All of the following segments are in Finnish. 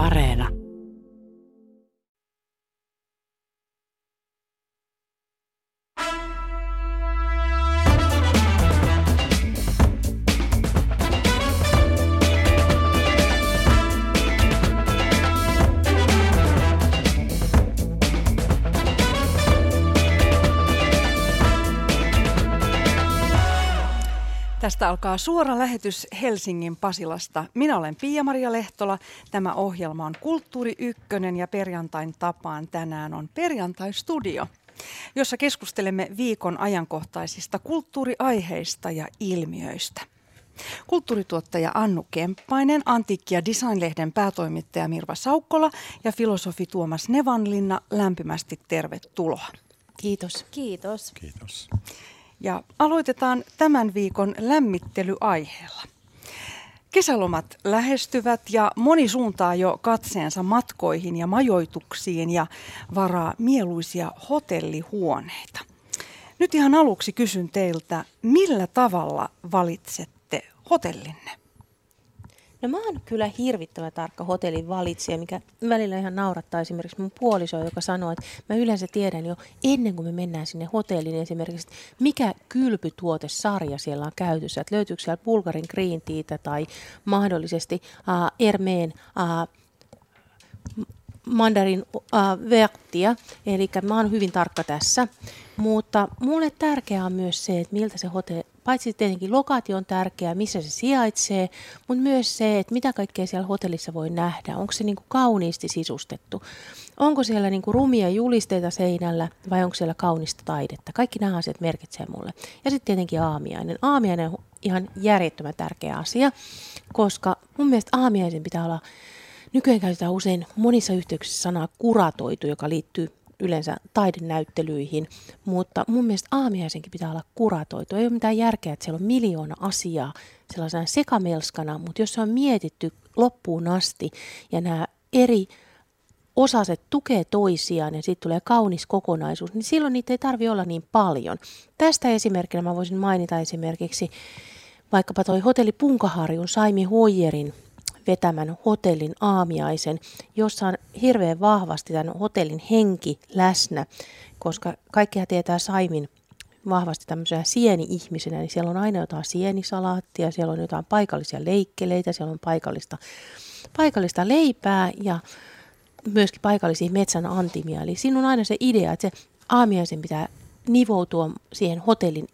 Areena. Tästä alkaa suora lähetys Helsingin Pasilasta. Minä olen Pia-Maria Lehtola. Tämä ohjelma on Kulttuuri Ykkönen ja perjantain tapaan tänään on Perjantai-studio, jossa keskustelemme viikon ajankohtaisista kulttuuriaiheista ja ilmiöistä. Kulttuurituottaja Annu Kemppainen, Antiikki- ja Designlehden päätoimittaja Mirva Saukkola ja filosofi Tuomas Nevanlinna lämpimästi tervetuloa. Kiitos. Kiitos. Kiitos. Ja aloitetaan tämän viikon lämmittelyaiheella. Kesälomat lähestyvät ja moni suuntaa jo katseensa matkoihin ja majoituksiin ja varaa mieluisia hotellihuoneita. Nyt ihan aluksi kysyn teiltä, millä tavalla valitsette hotellinne? No mä oon kyllä hirvittävän tarkka hotellin valitsija, mikä välillä ihan naurattaa esimerkiksi mun puoliso, joka sanoo, että mä yleensä tiedän jo ennen kuin me mennään sinne hotelliin esimerkiksi, että mikä kylpytuotesarja siellä on käytössä, että löytyykö siellä Bulgarin Green Teatä tai mahdollisesti uh, Ermeen uh, mandarin verttia, eli mä oon hyvin tarkka tässä. Mutta mulle tärkeää on myös se, että miltä se hotelli, paitsi tietenkin lokaatio on tärkeä, missä se sijaitsee, mutta myös se, että mitä kaikkea siellä hotellissa voi nähdä. Onko se niin kuin kauniisti sisustettu? Onko siellä niin kuin rumia julisteita seinällä vai onko siellä kaunista taidetta? Kaikki nämä asiat merkitsee mulle. Ja sitten tietenkin aamiainen. Aamiainen on ihan järjettömän tärkeä asia, koska mun mielestä aamiaisen pitää olla Nykyään käytetään usein monissa yhteyksissä sanaa kuratoitu, joka liittyy yleensä taidenäyttelyihin, mutta mun mielestä aamiaisenkin pitää olla kuratoitu. Ei ole mitään järkeä, että siellä on miljoona asiaa sellaisena sekamelskana, mutta jos se on mietitty loppuun asti ja nämä eri osaset tukee toisiaan ja sitten tulee kaunis kokonaisuus, niin silloin niitä ei tarvi olla niin paljon. Tästä esimerkkinä mä voisin mainita esimerkiksi vaikkapa toi hotelli Punkaharjun Saimi Hoijerin vetämän hotellin aamiaisen, jossa on hirveän vahvasti tämän hotellin henki läsnä, koska kaikkia tietää Saimin vahvasti tämmöisenä sieni-ihmisenä, niin siellä on aina jotain sienisalaattia, siellä on jotain paikallisia leikkeleitä, siellä on paikallista, paikallista leipää ja myöskin paikallisia metsän antimia. Eli siinä on aina se idea, että se aamiaisen pitää nivoutua siihen hotellin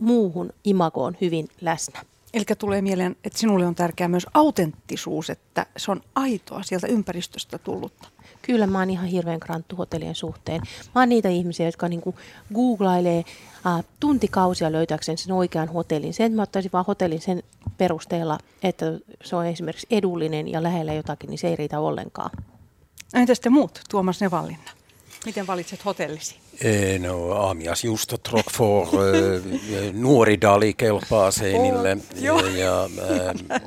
muuhun imagoon hyvin läsnä. Eli tulee mieleen, että sinulle on tärkeää myös autenttisuus, että se on aitoa sieltä ympäristöstä tullutta. Kyllä mä oon ihan hirveän kranttu hotellien suhteen. Mä oon niitä ihmisiä, jotka niinku googlailee äh, tuntikausia löytääkseen sen oikean hotellin. Se, että mä ottaisin vaan hotellin sen perusteella, että se on esimerkiksi edullinen ja lähellä jotakin, niin se ei riitä ollenkaan. Entäs te muut, Tuomas Nevallinna? Miten valitset hotellisi? No aamiasjustot, Rockford, nuori Dali kelpaa seinille Oh, ja, äh,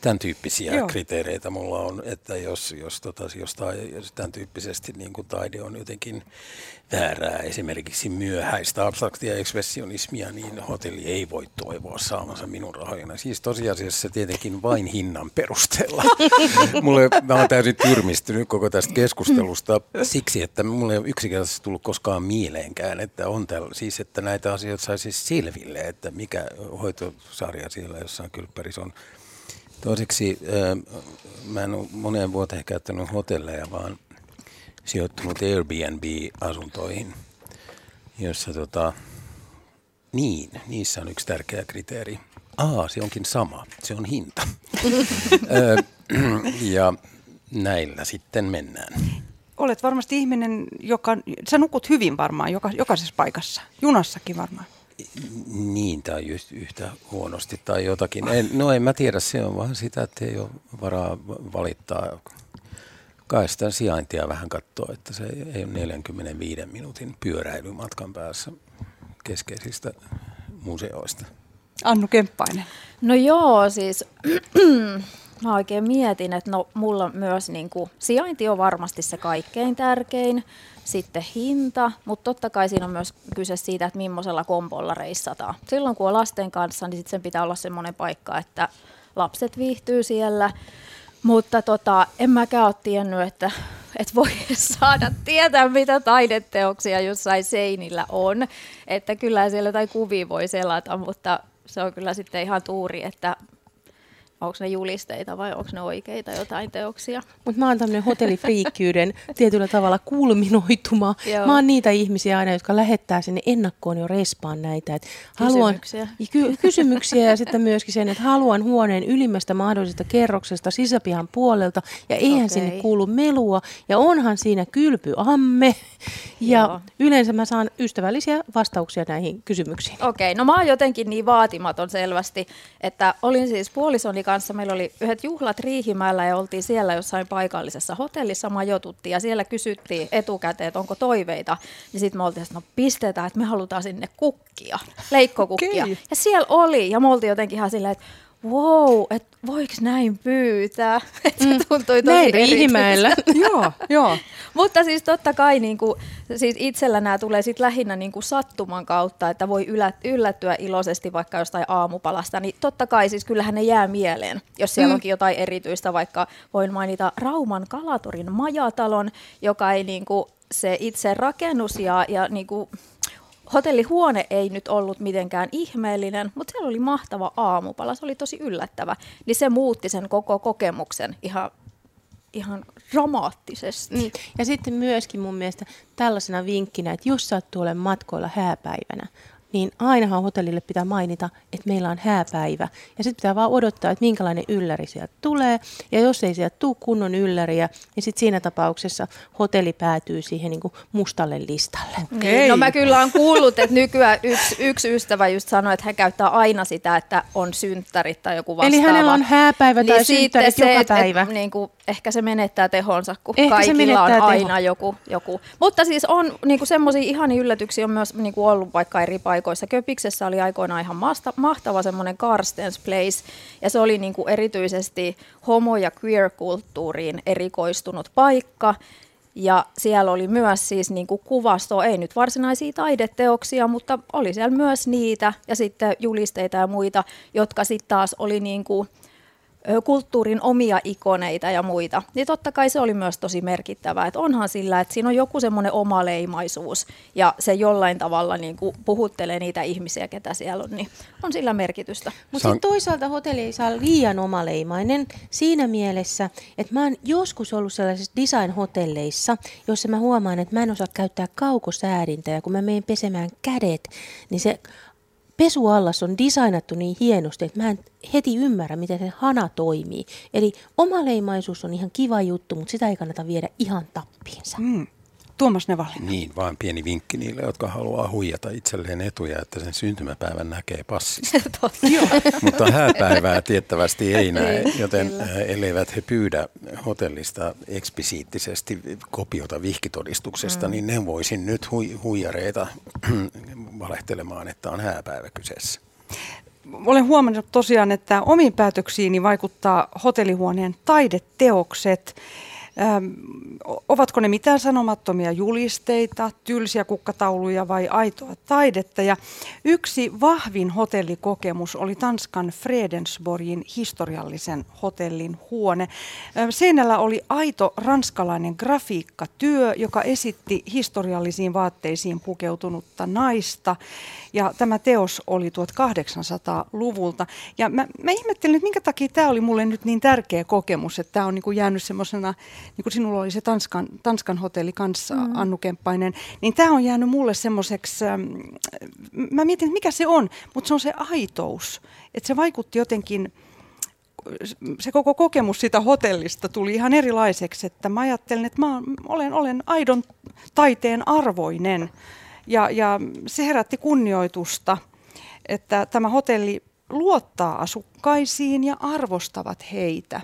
tämän tyyppisiä Joo. kriteereitä mulla on, että jos, jos tota, jostain jos tämän tyyppisesti niin kuin taide on jotenkin väärää, esimerkiksi myöhäistä abstraktia ekspressionismia, niin hotelli ei voi toivoa saamansa minun rahoina. Siis tosiasiassa tietenkin vain hinnan perusteella. mulle, mä olen täysin tyrmistynyt koko tästä keskustelusta siksi, että mulle ei ole yksinkertaisesti tullut koskaan mieleenkään, että on tällä, siis että näitä asioita saisi selville, että mikä hoitosarja siellä jossain kylppärissä on. Toiseksi mä en ole moneen vuoteen käyttänyt hotelleja, vaan sijoittunut Airbnb-asuntoihin, jossa tota, niin, niissä on yksi tärkeä kriteeri. Aa, se onkin sama, se on hinta. Ja näillä sitten mennään. Olet varmasti ihminen, joka, sä nukut hyvin varmaan joka, jokaisessa paikassa, junassakin varmaan. Niin, tai just yhtä huonosti tai jotakin. En, no en mä tiedä, se on vaan sitä, että ei ole varaa valittaa. Kai sitä sijaintia vähän katsoa, että se ei ole 45 minuutin pyöräilymatkan päässä keskeisistä museoista. Annu Kemppainen. No joo, siis mä oikein mietin, että no mulla myös niin kuin, sijainti on varmasti se kaikkein tärkein, sitten hinta, mutta totta kai siinä on myös kyse siitä, että millaisella kompolla reissataan. Silloin kun on lasten kanssa, niin sit sen pitää olla semmoinen paikka, että lapset viihtyy siellä, Mutta tota, en mäkään ole tiennyt, että, että voi saada tietää, mitä taideteoksia jossain seinillä on. Että kyllä siellä jotain kuvia voi selata, mutta se on kyllä sitten ihan tuuri, että onko ne julisteita vai onko ne oikeita jotain teoksia. Mutta mä oon tämmöinen hotellifriikkyyden tietyllä tavalla kulminoituma. Joo. Mä oon niitä ihmisiä aina, jotka lähettää sinne ennakkoon jo respaan näitä. Et kysymyksiä. Haluan, ky- kysymyksiä ja sitten myöskin sen, että haluan huoneen ylimmästä mahdollisesta kerroksesta sisäpihan puolelta ja eihän okay. sinne kuulu melua ja onhan siinä kylpyamme. Ja Joo. yleensä mä saan ystävällisiä vastauksia näihin kysymyksiin. Okei, okay, no mä oon jotenkin niin vaatimaton selvästi, että olin siis puolisoni kanssa, meillä oli yhdet juhlat Riihimäellä ja oltiin siellä jossain paikallisessa hotellissa majoituttiin ja siellä kysyttiin etukäteen, että onko toiveita. Ja sitten me oltiin, että no pistetään, että me halutaan sinne kukkia, leikkokukkia. Okay. Ja siellä oli ja me oltiin jotenkin ihan silleen, että wow, että voiko näin pyytää? Että se mm. tuntui tosi Näin Riihimäellä. joo, joo. Mutta siis totta kai niin kuin, siis itsellä nämä tulee sit lähinnä niin kuin sattuman kautta, että voi yllättyä iloisesti vaikka jostain aamupalasta, niin totta kai siis kyllähän ne jää mieleen, jos siellä mm. onkin jotain erityistä, vaikka voin mainita Rauman Kalatorin majatalon, joka ei niin kuin, se itse rakennus ja, ja niin kuin, hotellihuone ei nyt ollut mitenkään ihmeellinen, mutta siellä oli mahtava aamupala, se oli tosi yllättävä. Niin se muutti sen koko kokemuksen ihan, ihan dramaattisesti. Mm. Ja sitten myöskin mun mielestä tällaisena vinkkinä, että jos sattuu olemaan matkoilla hääpäivänä, niin ainahan hotellille pitää mainita, että meillä on hääpäivä. Ja sitten pitää vaan odottaa, että minkälainen ylläri sieltä tulee. Ja jos ei sieltä tule kunnon ylläriä, niin sitten siinä tapauksessa hotelli päätyy siihen niin kuin mustalle listalle. Okay. Niin, no mä kyllä olen kuullut, että nykyään yksi, yksi ystävä just sanoi, että hän käyttää aina sitä, että on synttärit tai joku vastaava. Eli hänellä on hääpäivä tai niin synttärit se, joka päivä. Et, niin kuin, ehkä se menettää tehonsa, kun ehkä kaikilla on aina teho. joku, joku. Mutta siis on niin semmoisia ihania yllätyksiä on myös niin kuin ollut vaikka eri paikoissa paikoissa. Köpiksessä oli aikoinaan ihan maasta, mahtava semmoinen Karstens Place, ja se oli niin kuin erityisesti homo- ja queer-kulttuuriin erikoistunut paikka. Ja siellä oli myös siis niin kuin kuvasto, ei nyt varsinaisia taideteoksia, mutta oli siellä myös niitä ja sitten julisteita ja muita, jotka sitten taas oli niin kuin kulttuurin omia ikoneita ja muita, niin totta kai se oli myös tosi merkittävää. Että onhan sillä, että siinä on joku semmoinen omaleimaisuus ja se jollain tavalla niin kuin puhuttelee niitä ihmisiä, ketä siellä on, niin on sillä merkitystä. Mutta sitten toisaalta hotelli ei saa liian omaleimainen siinä mielessä, että mä oon joskus ollut sellaisissa design-hotelleissa, jossa mä huomaan, että mä en osaa käyttää kaukosäädintä ja kun mä menen pesemään kädet, niin se pesuallas on designattu niin hienosti, että mä en heti ymmärrä, miten se hana toimii. Eli omaleimaisuus on ihan kiva juttu, mutta sitä ei kannata viedä ihan tappiinsa. Mm. Tuomas Nevallinen. Niin, vaan pieni vinkki niille, jotka haluaa huijata itselleen etuja, että sen syntymäpäivän näkee passista. Mutta hääpäivää tiettävästi ei näe, joten elleivät he pyydä hotellista eksplisiittisesti kopiota vihkitodistuksesta, mm. niin ne voisin nyt hui- huijareita valehtelemaan, että on hääpäivä kyseessä. Olen huomannut tosiaan, että omiin päätöksiini vaikuttaa hotellihuoneen taideteokset. Ähm, ovatko ne mitään sanomattomia julisteita, tylsiä kukkatauluja vai aitoa taidetta? Ja yksi vahvin hotellikokemus oli Tanskan Fredensborgin historiallisen hotellin huone. Ähm, seinällä oli aito ranskalainen grafiikkatyö, joka esitti historiallisiin vaatteisiin pukeutunutta naista. Ja tämä teos oli 1800-luvulta. Ja mä, mä ihmettelin, että minkä takia tämä oli mulle nyt niin tärkeä kokemus, että tämä on niin kuin jäänyt semmoisena, niin kuin sinulla oli se Tanskan, Tanskan hotelli kanssa, mm. Annu Kemppainen, niin tämä on jäänyt mulle semmoiseksi, ähm, mä mietin, että mikä se on, mutta se on se aitous. Että se vaikutti jotenkin, se koko kokemus siitä hotellista tuli ihan erilaiseksi, että mä ajattelin, että mä olen, olen aidon taiteen arvoinen. Ja, ja se herätti kunnioitusta, että tämä hotelli luottaa asukkaisiin ja arvostavat heitä.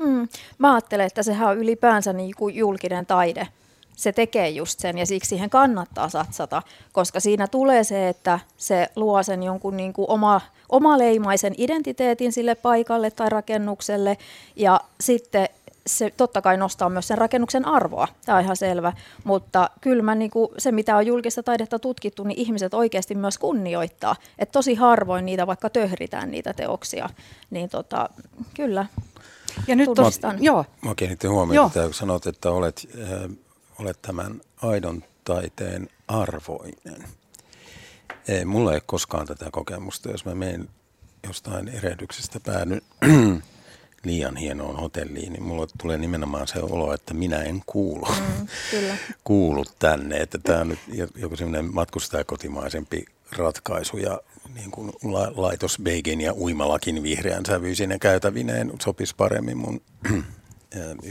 Mm. Mä ajattelen, että sehän on ylipäänsä niin kuin julkinen taide. Se tekee just sen ja siksi siihen kannattaa satsata, koska siinä tulee se, että se luo sen jonkun niin kuin oma, omaleimaisen identiteetin sille paikalle tai rakennukselle ja sitten se totta kai nostaa myös sen rakennuksen arvoa, tämä on ihan selvä, mutta kyllä mä, niin kuin, se mitä on julkista taidetta tutkittu, niin ihmiset oikeasti myös kunnioittaa, että tosi harvoin niitä vaikka töhritään niitä teoksia, niin tota, kyllä. Ja nyt tos, joo. Mä kiinnitin huomioon, että kun sanot, että olet, äh, olet tämän aidon taiteen arvoinen. Ei, mulla ei ole koskaan tätä kokemusta, jos mä menen jostain erehdyksestä päädyn liian hienoon hotelliin, niin mulla tulee nimenomaan se olo, että minä en kuulu, mm, kyllä. kuulu tänne. Että tämä on nyt joku semmoinen matkustajakotimaisempi ratkaisu ja niin kuin la, laitos Beigin ja uimalakin vihreän sävyisine käytävineen sopisi paremmin mun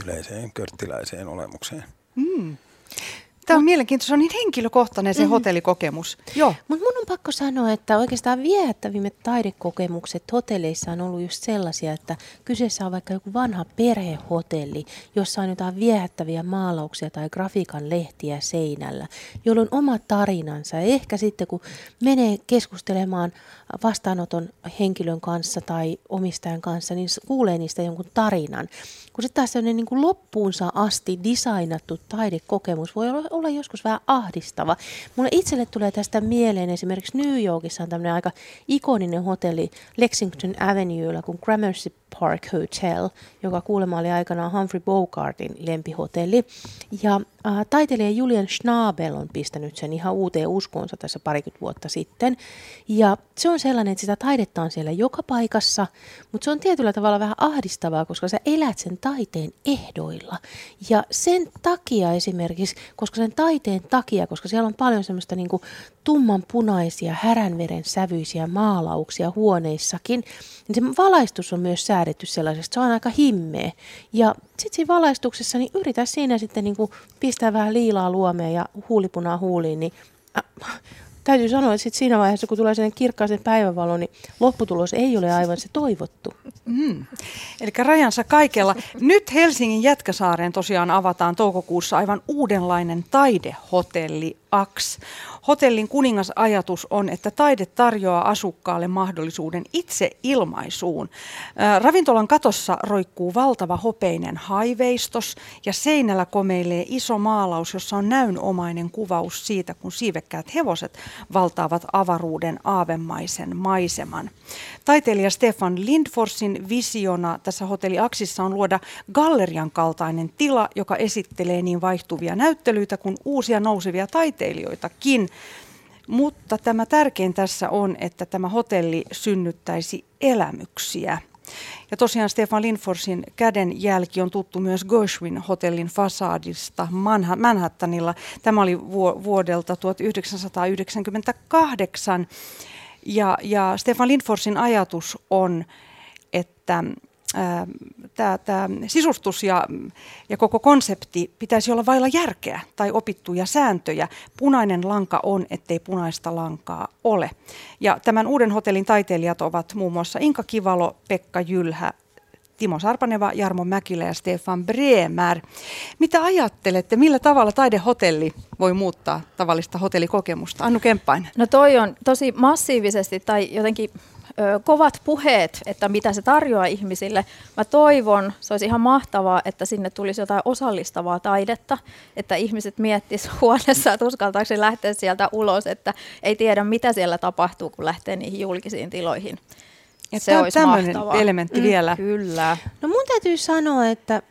yleiseen körttiläiseen olemukseen. Mm. Tämä on mielenkiintoista, se on niin henkilökohtainen se mm-hmm. hotellikokemus. Joo. Mutta mun on pakko sanoa, että oikeastaan viehättävimmät taidekokemukset hotelleissa on ollut just sellaisia, että kyseessä on vaikka joku vanha perhehotelli, jossa on jotain viehättäviä maalauksia tai grafiikan lehtiä seinällä, jolloin oma tarinansa. Ja ehkä sitten kun menee keskustelemaan vastaanoton henkilön kanssa tai omistajan kanssa, niin kuulee niistä jonkun tarinan. Kun sitten taas sellainen niin kuin loppuunsa asti designattu taidekokemus voi olla, olla joskus vähän ahdistava. Mulle itselle tulee tästä mieleen esimerkiksi New Yorkissa on tämmöinen aika ikoninen hotelli Lexington Avenuella kuin Gramercy Park Hotel, joka kuulemma oli aikanaan Humphrey Bogartin lempihotelli. Ja äh, taiteilija Julian Schnabel on pistänyt sen ihan uuteen uskoonsa tässä parikymmentä vuotta sitten. Ja se on sellainen, että sitä taidetta on siellä joka paikassa, mutta se on tietyllä tavalla vähän ahdistavaa, koska sä elät sen taiteen ehdoilla. Ja sen takia esimerkiksi, koska sen taiteen takia, koska siellä on paljon semmoista niin kuin tummanpunaisia, häränveren sävyisiä maalauksia huoneissakin, niin se valaistus on myös säädetty sellaisesta, se on aika himmeä. Ja sitten siinä valaistuksessa, niin yritä siinä sitten niin pistää vähän liilaa luomea ja huulipunaa huuliin, niin äh, täytyy sanoa, että sit siinä vaiheessa, kun tulee sen kirkkaisen päivänvalo, niin lopputulos ei ole aivan se toivottu. Mm. Eli rajansa kaikella. Nyt Helsingin Jätkäsaareen tosiaan avataan toukokuussa aivan uudenlainen taidehotelli AX. Hotellin kuningasajatus on, että taide tarjoaa asukkaalle mahdollisuuden itse ilmaisuun. Ravintolan katossa roikkuu valtava hopeinen haiveistos ja seinällä komeilee iso maalaus, jossa on näynomainen kuvaus siitä, kun siivekkäät hevoset valtaavat avaruuden aavemaisen maiseman. Taiteilija Stefan Lindforsin visiona tässä hotelli Aksissa on luoda gallerian kaltainen tila, joka esittelee niin vaihtuvia näyttelyitä kuin uusia nousevia taiteilijoitakin. Mutta tämä tärkein tässä on, että tämä hotelli synnyttäisi elämyksiä. Ja tosiaan Stefan Lindforsin kädenjälki on tuttu myös Gershwin hotellin fasadista Manhattanilla. Tämä oli vuodelta 1998. Ja, ja Stefan Lindforsin ajatus on, että tämä, sisustus ja, ja koko konsepti pitäisi olla vailla järkeä tai opittuja sääntöjä. Punainen lanka on, ettei punaista lankaa ole. Ja tämän uuden hotellin taiteilijat ovat muun muassa Inka Kivalo, Pekka Jylhä, Timo Sarpaneva, Jarmo Mäkilä ja Stefan Bremer. Mitä ajattelette, millä tavalla taidehotelli voi muuttaa tavallista hotellikokemusta? Annu Kemppainen. No toi on tosi massiivisesti tai jotenkin ö, kovat puheet, että mitä se tarjoaa ihmisille. Mä toivon, se olisi ihan mahtavaa, että sinne tulisi jotain osallistavaa taidetta, että ihmiset miettisivät huoneessa, että uskaltaako se lähteä sieltä ulos, että ei tiedä mitä siellä tapahtuu, kun lähtee niihin julkisiin tiloihin. Ja se olisi tämmöinen elementti mm, vielä. Kyllä. No mun täytyy sanoa, että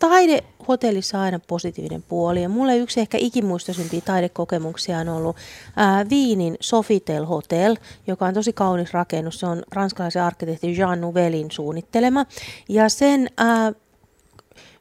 taidehotellissa aina positiivinen puoli. Ja mulle yksi ehkä ikimuistoisimpia taidekokemuksia on ollut ää, Viinin Sofitel Hotel, joka on tosi kaunis rakennus. Se on ranskalaisen arkkitehti Jean Nouvelin suunnittelema. Ja sen ää,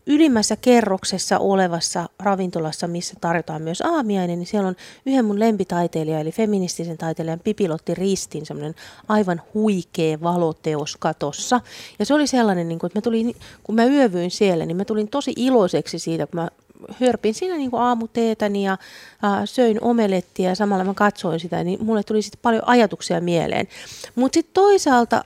ylimmässä kerroksessa olevassa ravintolassa, missä tarjotaan myös aamiainen, niin siellä on yhden mun lempitaiteilija, eli feministisen taiteilijan Pipilotti Ristin semmoinen aivan huikea valoteos katossa. Ja se oli sellainen, niin kuin, että mä tulin, kun mä yövyin siellä, niin mä tulin tosi iloiseksi siitä, kun mä hörpin siinä niin kuin aamuteetäni ja äh, söin omelettia ja samalla mä katsoin sitä, niin mulle tuli sitten paljon ajatuksia mieleen. Mutta sitten toisaalta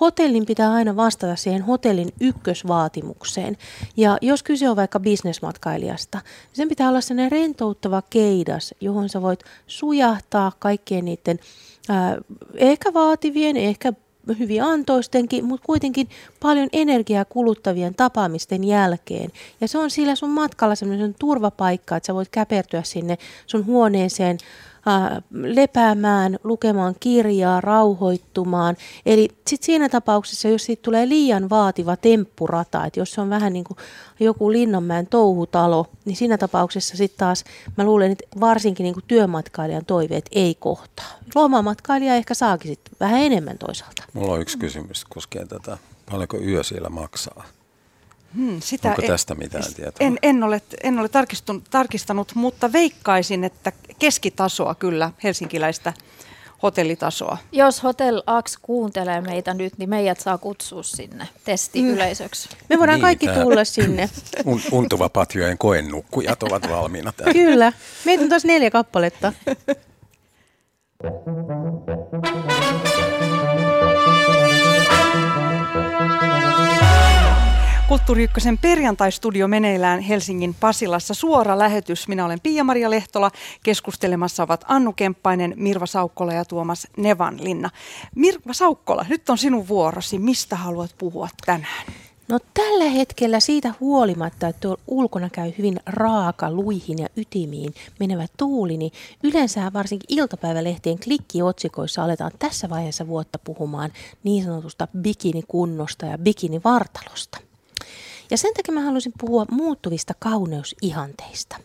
hotellin pitää aina vastata siihen hotellin ykkösvaatimukseen. Ja jos kyse on vaikka bisnesmatkailijasta, niin sen pitää olla sellainen rentouttava keidas, johon sä voit sujahtaa kaikkien niiden ää, ehkä vaativien, ehkä hyvin antoistenkin, mutta kuitenkin paljon energiaa kuluttavien tapaamisten jälkeen. Ja se on sillä sun matkalla sellainen turvapaikka, että sä voit käpertyä sinne sun huoneeseen lepäämään, lukemaan kirjaa, rauhoittumaan. Eli sit siinä tapauksessa, jos siitä tulee liian vaativa temppurata, että jos se on vähän niin kuin joku Linnanmäen touhutalo, niin siinä tapauksessa sitten taas mä luulen, että varsinkin niin kuin työmatkailijan toiveet ei kohtaa. Lomamatkailija ehkä saakin sitten vähän enemmän toisaalta. Mulla on yksi kysymys koskien tätä. Paljonko yö siellä maksaa? Hmm, sitä Onko en, tästä mitään tietoa? En, en ole, en ole tarkistanut, mutta veikkaisin, että keskitasoa kyllä helsinkiläistä hotellitasoa. Jos Hotel Ax kuuntelee meitä nyt, niin meidät saa kutsua sinne testiyleisöksi. Mm. Me voidaan niin, kaikki tämä. tulla sinne. Un, untuva patjojen koennukkujat ovat valmiina täällä. Kyllä. Meitä on taas neljä kappaletta. Kulttuuri Ykkösen perjantaistudio meneillään Helsingin Pasilassa. Suora lähetys. Minä olen Pia-Maria Lehtola. Keskustelemassa ovat Annu Kemppainen, Mirva Saukkola ja Tuomas Nevanlinna. Mirva Saukkola, nyt on sinun vuorosi. Mistä haluat puhua tänään? No tällä hetkellä siitä huolimatta, että tuolla ulkona käy hyvin raaka luihin ja ytimiin menevä tuuli, niin yleensä varsinkin iltapäivälehtien klikkiotsikoissa aletaan tässä vaiheessa vuotta puhumaan niin sanotusta bikinikunnosta ja bikinivartalosta. Ja sen takia mä haluaisin puhua muuttuvista kauneusihanteista.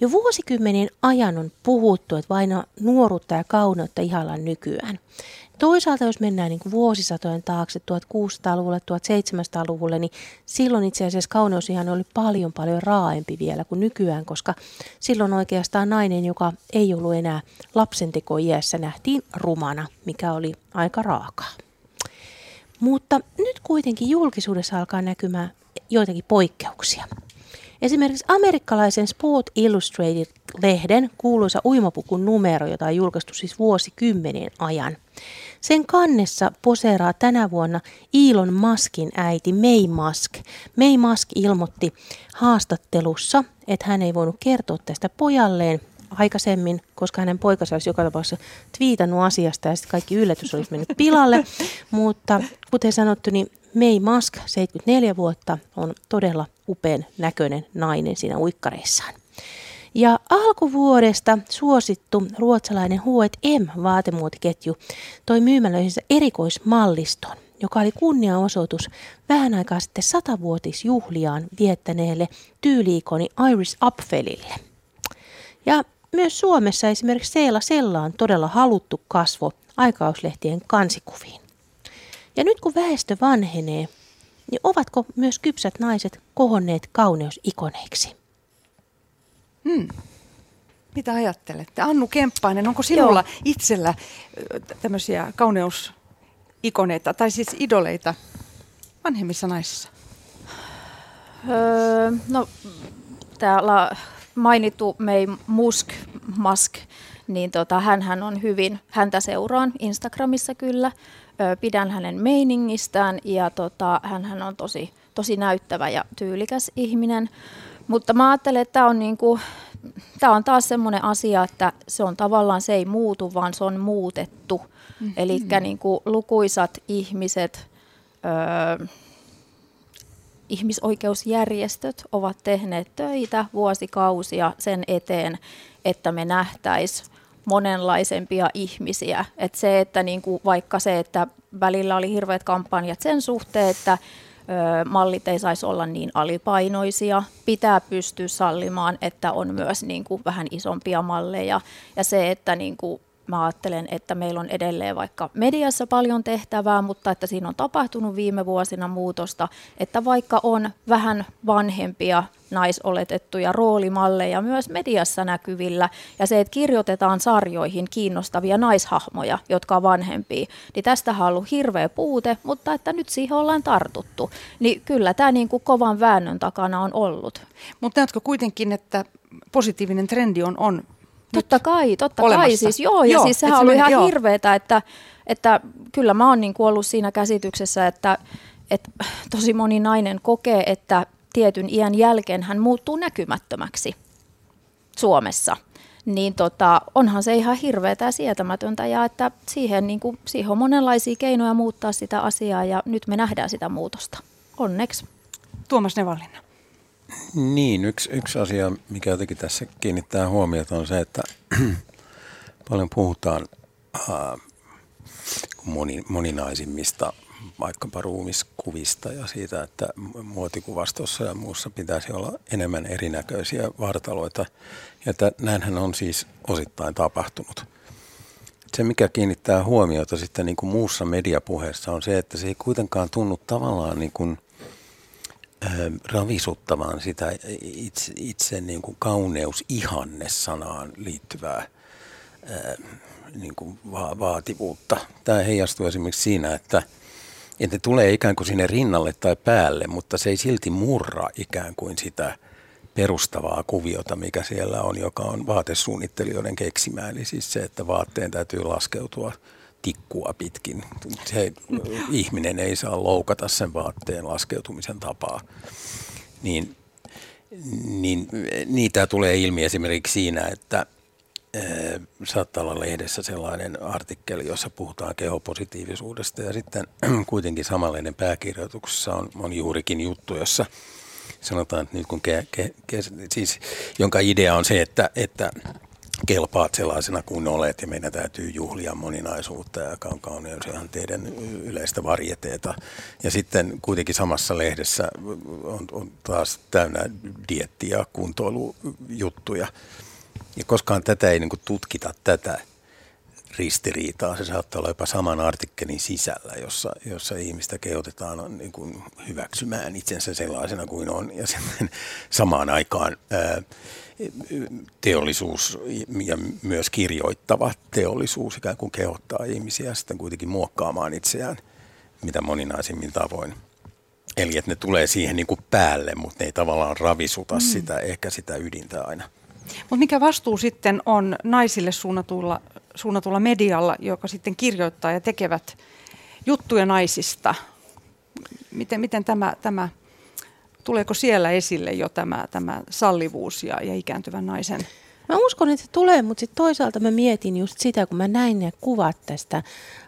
Jo vuosikymmenen ajan on puhuttu, että vain nuoruutta ja kauneutta ihaillaan nykyään. Toisaalta jos mennään niin vuosisatojen taakse 1600-luvulle, 1700-luvulle, niin silloin itse asiassa kauneus ihan oli paljon paljon raaempi vielä kuin nykyään, koska silloin oikeastaan nainen, joka ei ollut enää lapsenteko-iässä, nähtiin rumana, mikä oli aika raakaa. Mutta nyt kuitenkin julkisuudessa alkaa näkymään joitakin poikkeuksia. Esimerkiksi amerikkalaisen Sport Illustrated-lehden kuuluisa uimapukun numero, jota on julkaistu siis vuosikymmenien ajan. Sen kannessa poseeraa tänä vuonna Elon Muskin äiti May Musk. May Musk ilmoitti haastattelussa, että hän ei voinut kertoa tästä pojalleen aikaisemmin, koska hänen poikansa olisi joka tapauksessa twiitannut asiasta ja sitten kaikki yllätys olisi mennyt pilalle. Mutta kuten sanottu, niin May Musk, 74 vuotta, on todella upean näköinen nainen siinä uikkareissaan. Ja alkuvuodesta suosittu ruotsalainen H&M vaatemuotiketju toi myymälöihinsä erikoismalliston, joka oli kunniaosoitus vähän aikaa sitten satavuotisjuhliaan viettäneelle tyyliikoni Iris Apfelille. Ja myös Suomessa esimerkiksi Seela Sella on todella haluttu kasvo aikauslehtien kansikuviin. Ja nyt kun väestö vanhenee, niin ovatko myös kypsät naiset kohonneet kauneusikoneiksi? Hmm. Mitä ajattelette? Annu Kemppainen, onko sinulla Joo. itsellä tämmöisiä kauneusikoneita, tai siis idoleita vanhemmissa naisissa? Öö, no, täällä mainittu May Musk, Musk niin tota, hän on hyvin, häntä seuraan Instagramissa kyllä pidän hänen meiningistään ja tota, hän on tosi, tosi näyttävä ja tyylikäs ihminen. Mutta mä ajattelen, että tämä on, niinku, tää on taas semmoinen asia, että se on tavallaan, se ei muutu, vaan se on muutettu. Mm-hmm. Eli niinku, lukuisat ihmiset, öö, ihmisoikeusjärjestöt ovat tehneet töitä vuosikausia sen eteen, että me nähtäisiin monenlaisempia ihmisiä. Et se, että niinku vaikka se, että välillä oli hirveät kampanjat sen suhteen, että ö, mallit ei saisi olla niin alipainoisia, pitää pystyä sallimaan, että on myös niinku vähän isompia malleja ja se, että niinku mä ajattelen, että meillä on edelleen vaikka mediassa paljon tehtävää, mutta että siinä on tapahtunut viime vuosina muutosta, että vaikka on vähän vanhempia naisoletettuja roolimalleja myös mediassa näkyvillä, ja se, että kirjoitetaan sarjoihin kiinnostavia naishahmoja, jotka on vanhempia, niin tästä on ollut hirveä puute, mutta että nyt siihen ollaan tartuttu. Niin kyllä tämä niin kuin kovan väännön takana on ollut. Mutta näetkö kuitenkin, että positiivinen trendi on, on Totta kai, totta olemassa. kai. Siis, joo, ja joo, siis sehän on ollut ihan joo. hirveetä, että, että kyllä mä oon niin ollut siinä käsityksessä, että, että tosi moni nainen kokee, että tietyn iän jälkeen hän muuttuu näkymättömäksi Suomessa. Niin tota, onhan se ihan hirveätä ja sietämätöntä ja että siihen, niin kuin, siihen on monenlaisia keinoja muuttaa sitä asiaa ja nyt me nähdään sitä muutosta. Onneksi. Tuomas Nevallinna. Niin, yksi, yksi asia, mikä jotenkin tässä kiinnittää huomiota on se, että paljon puhutaan äh, moni, moninaisimmista vaikkapa ruumiskuvista ja siitä, että muotikuvastossa ja muussa pitäisi olla enemmän erinäköisiä vartaloita. Ja että näinhän on siis osittain tapahtunut. Se, mikä kiinnittää huomiota sitten niin kuin muussa mediapuheessa on se, että se ei kuitenkaan tunnu tavallaan niin kuin, ravisuttamaan sitä itse, itse niin kuin kauneusihanne-sanaan liittyvää niin kuin va- vaativuutta. Tämä heijastuu esimerkiksi siinä, että – että ne tulee ikään kuin sinne rinnalle tai päälle, mutta se ei silti murra ikään kuin sitä perustavaa kuviota, mikä siellä on, joka on vaatesuunnittelijoiden keksimää. Eli siis se, että vaatteen täytyy laskeutua tikkua pitkin. Se ihminen ei saa loukata sen vaatteen laskeutumisen tapaa. Niin, niin niitä tulee ilmi esimerkiksi siinä, että Eh, saattaa olla lehdessä sellainen artikkeli, jossa puhutaan kehopositiivisuudesta ja sitten kuitenkin samanlainen pääkirjoituksessa on, on juurikin juttu, jossa sanotaan, että nyt kun ke, ke, ke, siis, jonka idea on se, että, että kelpaat sellaisena kuin olet ja meidän täytyy juhlia moninaisuutta ja kauneus ihan teidän yleistä varjeteeta. Ja sitten kuitenkin samassa lehdessä on, on taas täynnä dietti- ja kuntoilujuttuja. Ja koskaan tätä ei niin kuin tutkita, tätä ristiriitaa. Se saattaa olla jopa saman artikkelin sisällä, jossa, jossa ihmistä kehotetaan niin kuin hyväksymään itsensä sellaisena kuin on. Ja sitten samaan aikaan ää, teollisuus ja myös kirjoittava teollisuus ikään kuin kehottaa ihmisiä sitten kuitenkin muokkaamaan itseään mitä moninaisimmin tavoin. Eli että ne tulee siihen niin kuin päälle, mutta ne ei tavallaan ravisuta mm. sitä, ehkä sitä ydintä aina. Mutta mikä vastuu sitten on naisille suunnatulla, suunnatulla medialla, joka sitten kirjoittaa ja tekevät juttuja naisista? Miten, miten tämä, tämä, tuleeko siellä esille jo tämä, tämä sallivuus ja, ja ikääntyvän naisen Mä uskon, että se tulee, mutta sitten toisaalta mä mietin just sitä, kun mä näin ne kuvat tästä,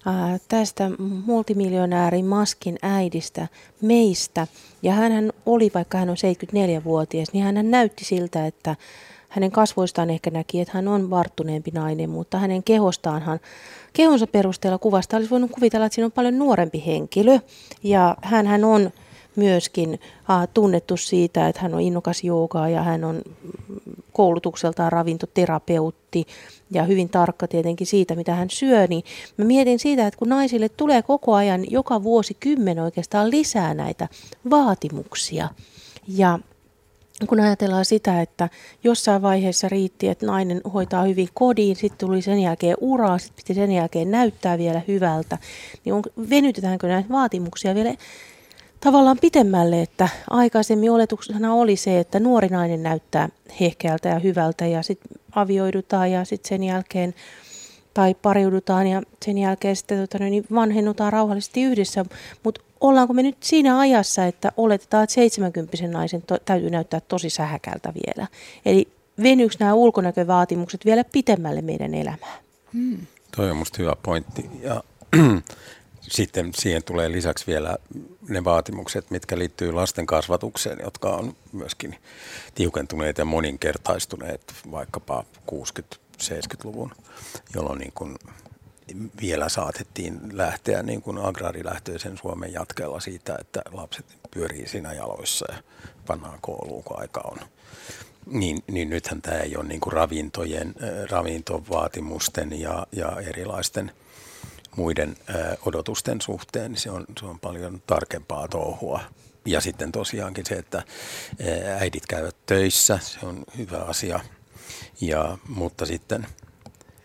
ää, tästä multimiljonäärin Maskin äidistä, meistä. Ja hän oli, vaikka hän on 74-vuotias, niin hän näytti siltä, että hänen kasvoistaan ehkä näki, että hän on varttuneempi nainen, mutta hänen kehostaanhan, kehonsa perusteella kuvasta olisi voinut kuvitella, että siinä on paljon nuorempi henkilö. Ja hän on myöskin tunnettu siitä, että hän on innokas joogaa ja hän on koulutukseltaan ravintoterapeutti ja hyvin tarkka tietenkin siitä, mitä hän syö, niin mä mietin siitä, että kun naisille tulee koko ajan joka vuosi kymmen oikeastaan lisää näitä vaatimuksia ja kun ajatellaan sitä, että jossain vaiheessa riitti, että nainen hoitaa hyvin kodin, sitten tuli sen jälkeen uraa, sitten piti sen jälkeen näyttää vielä hyvältä, niin on, venytetäänkö näitä vaatimuksia vielä tavallaan pitemmälle, että aikaisemmin oletuksena oli se, että nuori nainen näyttää hehkeältä ja hyvältä ja sitten avioidutaan ja sitten sen jälkeen tai pariudutaan ja sen jälkeen sitten tota, niin vanhennutaan rauhallisesti yhdessä, mutta ollaanko me nyt siinä ajassa, että oletetaan, että 70 naisen to, täytyy näyttää tosi sähäkältä vielä. Eli venyykö nämä ulkonäkövaatimukset vielä pitemmälle meidän elämään? Hmm. Toi on musta hyvä pointti. Ja sitten siihen tulee lisäksi vielä ne vaatimukset, mitkä liittyy lasten kasvatukseen, jotka on myöskin tiukentuneet ja moninkertaistuneet vaikkapa 60-70-luvun, jolloin niin kuin vielä saatettiin lähteä niin kuin agraarilähtöisen Suomen jatkeella siitä, että lapset pyörii siinä jaloissa ja pannaan kouluun, kun aika on. Niin, niin nythän tämä ei ole niin kuin ravintojen, ravintovaatimusten ja, ja erilaisten muiden odotusten suhteen, niin se on, se on paljon tarkempaa touhua. Ja sitten tosiaankin se, että äidit käyvät töissä, se on hyvä asia. Ja, mutta sitten –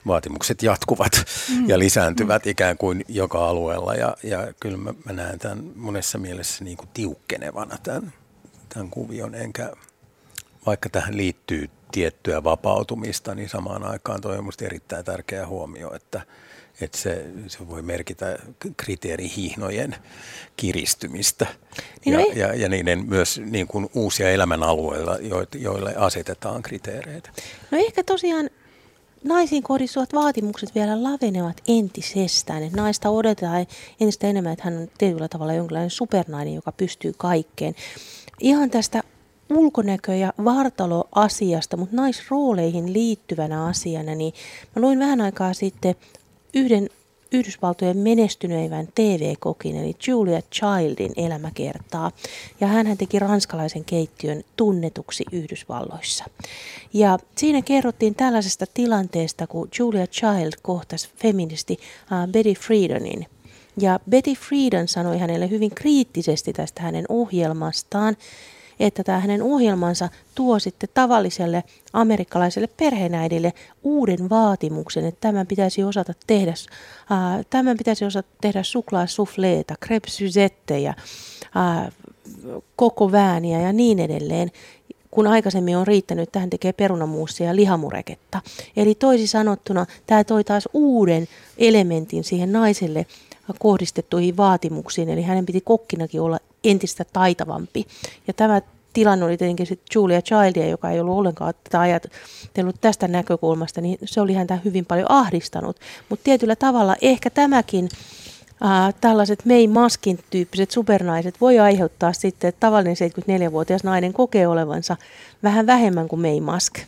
vaatimukset jatkuvat mm. ja lisääntyvät mm. ikään kuin joka alueella. Ja, ja kyllä mä, mä näen tämän monessa mielessä niin kuin tiukkenevana tämän, tämän kuvion, enkä vaikka tähän liittyy tiettyä vapautumista, niin samaan aikaan toi on erittäin tärkeä huomio, että, että se, se voi merkitä kriteerihihnojen kiristymistä niin ja, ja, ja niiden myös niin kuin uusia elämänalueilla, joille asetetaan kriteereitä. No ehkä tosiaan naisiin kohdistuvat vaatimukset vielä lavenevat entisestään. Että naista odotetaan entistä enemmän, että hän on tietyllä tavalla jonkinlainen supernainen, joka pystyy kaikkeen. Ihan tästä ulkonäkö- ja vartaloasiasta, mutta naisrooleihin liittyvänä asiana, niin mä luin vähän aikaa sitten yhden Yhdysvaltojen menestyneimmän TV-kokin, eli Julia Childin elämäkertaa. Ja hän teki ranskalaisen keittiön tunnetuksi Yhdysvalloissa. Ja siinä kerrottiin tällaisesta tilanteesta, kun Julia Child kohtasi feministi Betty Friedanin. Ja Betty Friedan sanoi hänelle hyvin kriittisesti tästä hänen ohjelmastaan, että tämä hänen ohjelmansa tuo sitten tavalliselle amerikkalaiselle perheenäidille uuden vaatimuksen, että tämän pitäisi osata tehdä, äh, tämän pitäisi osata tehdä suklaasufleeta, crepe syzetteja, äh, koko vääniä ja niin edelleen kun aikaisemmin on riittänyt, että hän tekee perunamuussia ja lihamureketta. Eli toisi sanottuna, tämä toi taas uuden elementin siihen naiselle kohdistettuihin vaatimuksiin, eli hänen piti kokkinakin olla entistä taitavampi. Ja tämä tilanne oli tietenkin sitten Julia Childia, joka ei ollut ollenkaan tätä ajatellut tästä näkökulmasta, niin se oli häntä hyvin paljon ahdistanut. Mutta tietyllä tavalla ehkä tämäkin äh, tällaiset May Maskin tyyppiset supernaiset voi aiheuttaa sitten, että tavallinen 74-vuotias nainen kokee olevansa vähän vähemmän kuin May Mask.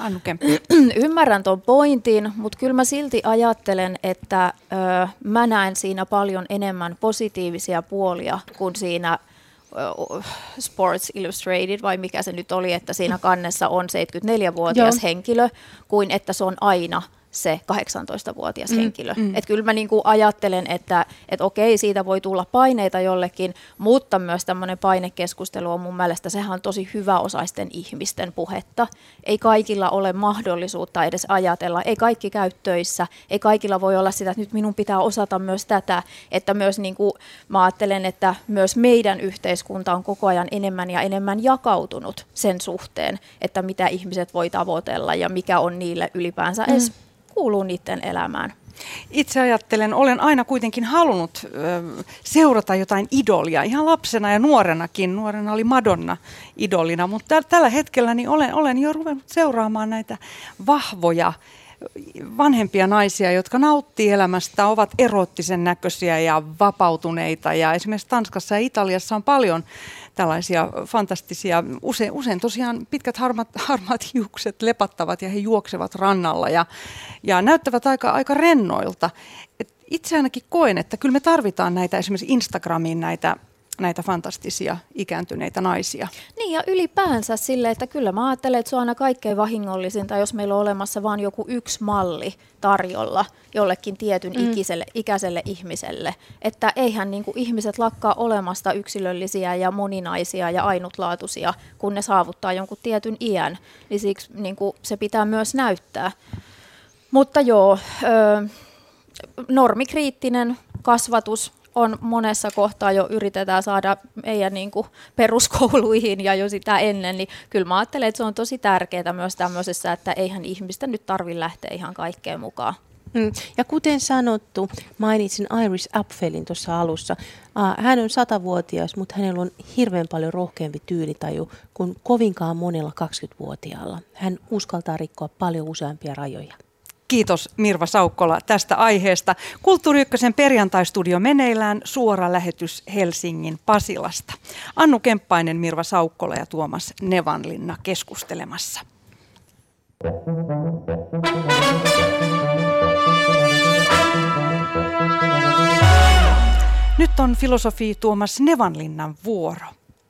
Annu Ymmärrän tuon pointin, mutta kyllä mä silti ajattelen, että ö, mä näen siinä paljon enemmän positiivisia puolia kuin siinä Sports Illustrated vai mikä se nyt oli, että siinä kannessa on 74-vuotias Joo. henkilö, kuin että se on aina – se 18-vuotias mm, henkilö. Mm. Että kyllä mä niinku ajattelen, että et okei, siitä voi tulla paineita jollekin, mutta myös tämmöinen painekeskustelu on mun mielestä, sehän on tosi hyväosaisten ihmisten puhetta. Ei kaikilla ole mahdollisuutta edes ajatella, ei kaikki käy töissä, ei kaikilla voi olla sitä, että nyt minun pitää osata myös tätä, että myös niinku, mä ajattelen, että myös meidän yhteiskunta on koko ajan enemmän ja enemmän jakautunut sen suhteen, että mitä ihmiset voi tavoitella ja mikä on niille ylipäänsä mm. edes kuuluu niiden elämään. Itse ajattelen, olen aina kuitenkin halunnut seurata jotain idolia, ihan lapsena ja nuorenakin. Nuorena oli Madonna idolina, mutta tällä hetkellä niin olen, olen jo ruvennut seuraamaan näitä vahvoja vanhempia naisia, jotka nauttii elämästä, ovat erottisen näköisiä ja vapautuneita. Ja esimerkiksi Tanskassa ja Italiassa on paljon tällaisia fantastisia, usein, usein tosiaan pitkät harmat, harmaat hiukset lepattavat ja he juoksevat rannalla ja, ja näyttävät aika, aika rennoilta. Et itse ainakin koen, että kyllä me tarvitaan näitä esimerkiksi Instagramiin näitä näitä fantastisia ikääntyneitä naisia. Niin ja ylipäänsä sille, että kyllä mä ajattelen, että se on aina kaikkein vahingollisinta, jos meillä on olemassa vain joku yksi malli tarjolla jollekin tietyn mm. ikiselle, ikäiselle ihmiselle. Että eihän niin kuin ihmiset lakkaa olemasta yksilöllisiä ja moninaisia ja ainutlaatuisia, kun ne saavuttaa jonkun tietyn iän. Niin siksi niin kuin se pitää myös näyttää. Mutta joo, normikriittinen kasvatus on monessa kohtaa jo yritetään saada meidän niin kuin peruskouluihin ja jo sitä ennen, niin kyllä mä ajattelen, että se on tosi tärkeää myös tämmöisessä, että eihän ihmistä nyt tarvi lähteä ihan kaikkeen mukaan. Mm. Ja kuten sanottu, mainitsin Iris Apfelin tuossa alussa. hän on satavuotias, mutta hänellä on hirveän paljon rohkeampi tyylitaju kuin kovinkaan monella 20-vuotiaalla. Hän uskaltaa rikkoa paljon useampia rajoja. Kiitos Mirva Saukkola tästä aiheesta. Kulttuuri Ykkösen perjantaistudio meneillään suora lähetys Helsingin Pasilasta. Annu Kemppainen, Mirva Saukkola ja Tuomas Nevanlinna keskustelemassa. Nyt on filosofi Tuomas Nevanlinnan vuoro.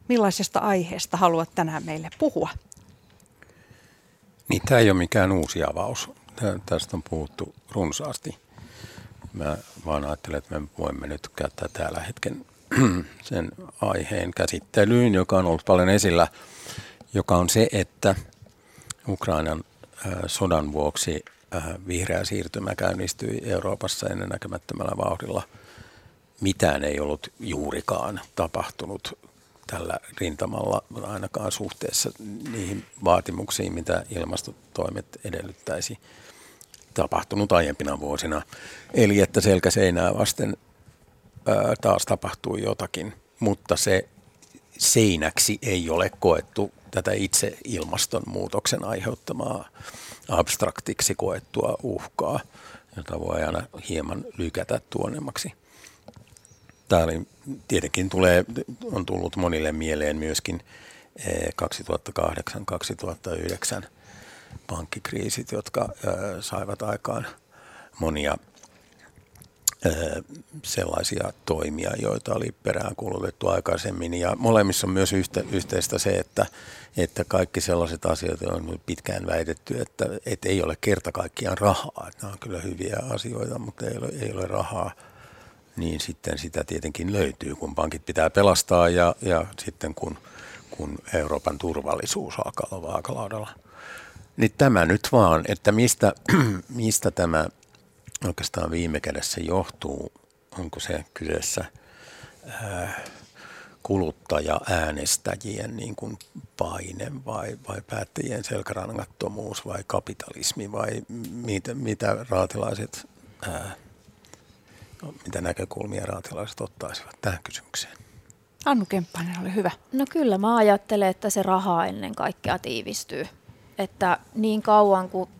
Millaisesta aiheesta haluat tänään meille puhua? Niin, tämä ei ole mikään uusi avaus tästä on puhuttu runsaasti. Mä vaan ajattelen, että me voimme nyt käyttää täällä hetken sen aiheen käsittelyyn, joka on ollut paljon esillä, joka on se, että Ukrainan sodan vuoksi vihreä siirtymä käynnistyi Euroopassa ennennäkemättömällä vauhdilla. Mitään ei ollut juurikaan tapahtunut tällä rintamalla ainakaan suhteessa niihin vaatimuksiin, mitä ilmastotoimet edellyttäisi tapahtunut aiempina vuosina. Eli että selkäseinää vasten ää, taas tapahtui jotakin, mutta se seinäksi ei ole koettu tätä itse ilmastonmuutoksen aiheuttamaa abstraktiksi koettua uhkaa, jota voi aina hieman lykätä tuonemmaksi. Tämä oli, tietenkin tulee, on tullut monille mieleen myöskin 2008-2009 pankkikriisit, jotka saivat aikaan monia sellaisia toimia, joita oli peräänkuulutettu aikaisemmin. Ja molemmissa on myös yhteistä se, että, että kaikki sellaiset asiat on pitkään väitetty, että, että ei ole kerta kaikkiaan rahaa. Että nämä on kyllä hyviä asioita, mutta ei ole, ei ole rahaa. Niin sitten sitä tietenkin löytyy, kun pankit pitää pelastaa ja, ja sitten kun, kun Euroopan turvallisuus alkaa olla vaakalaudalla. Niin tämä nyt vaan, että mistä, mistä tämä oikeastaan viime kädessä johtuu, onko se kyseessä ää, kuluttaja-äänestäjien niin kuin paine vai, vai päättäjien selkärangattomuus vai kapitalismi vai mitä, mitä raatilaiset, ää, mitä näkökulmia raatilaiset ottaisivat tähän kysymykseen? Annu Kemppainen oli hyvä. No kyllä mä ajattelen, että se raha ennen kaikkea tiivistyy. Että niin kauan kuin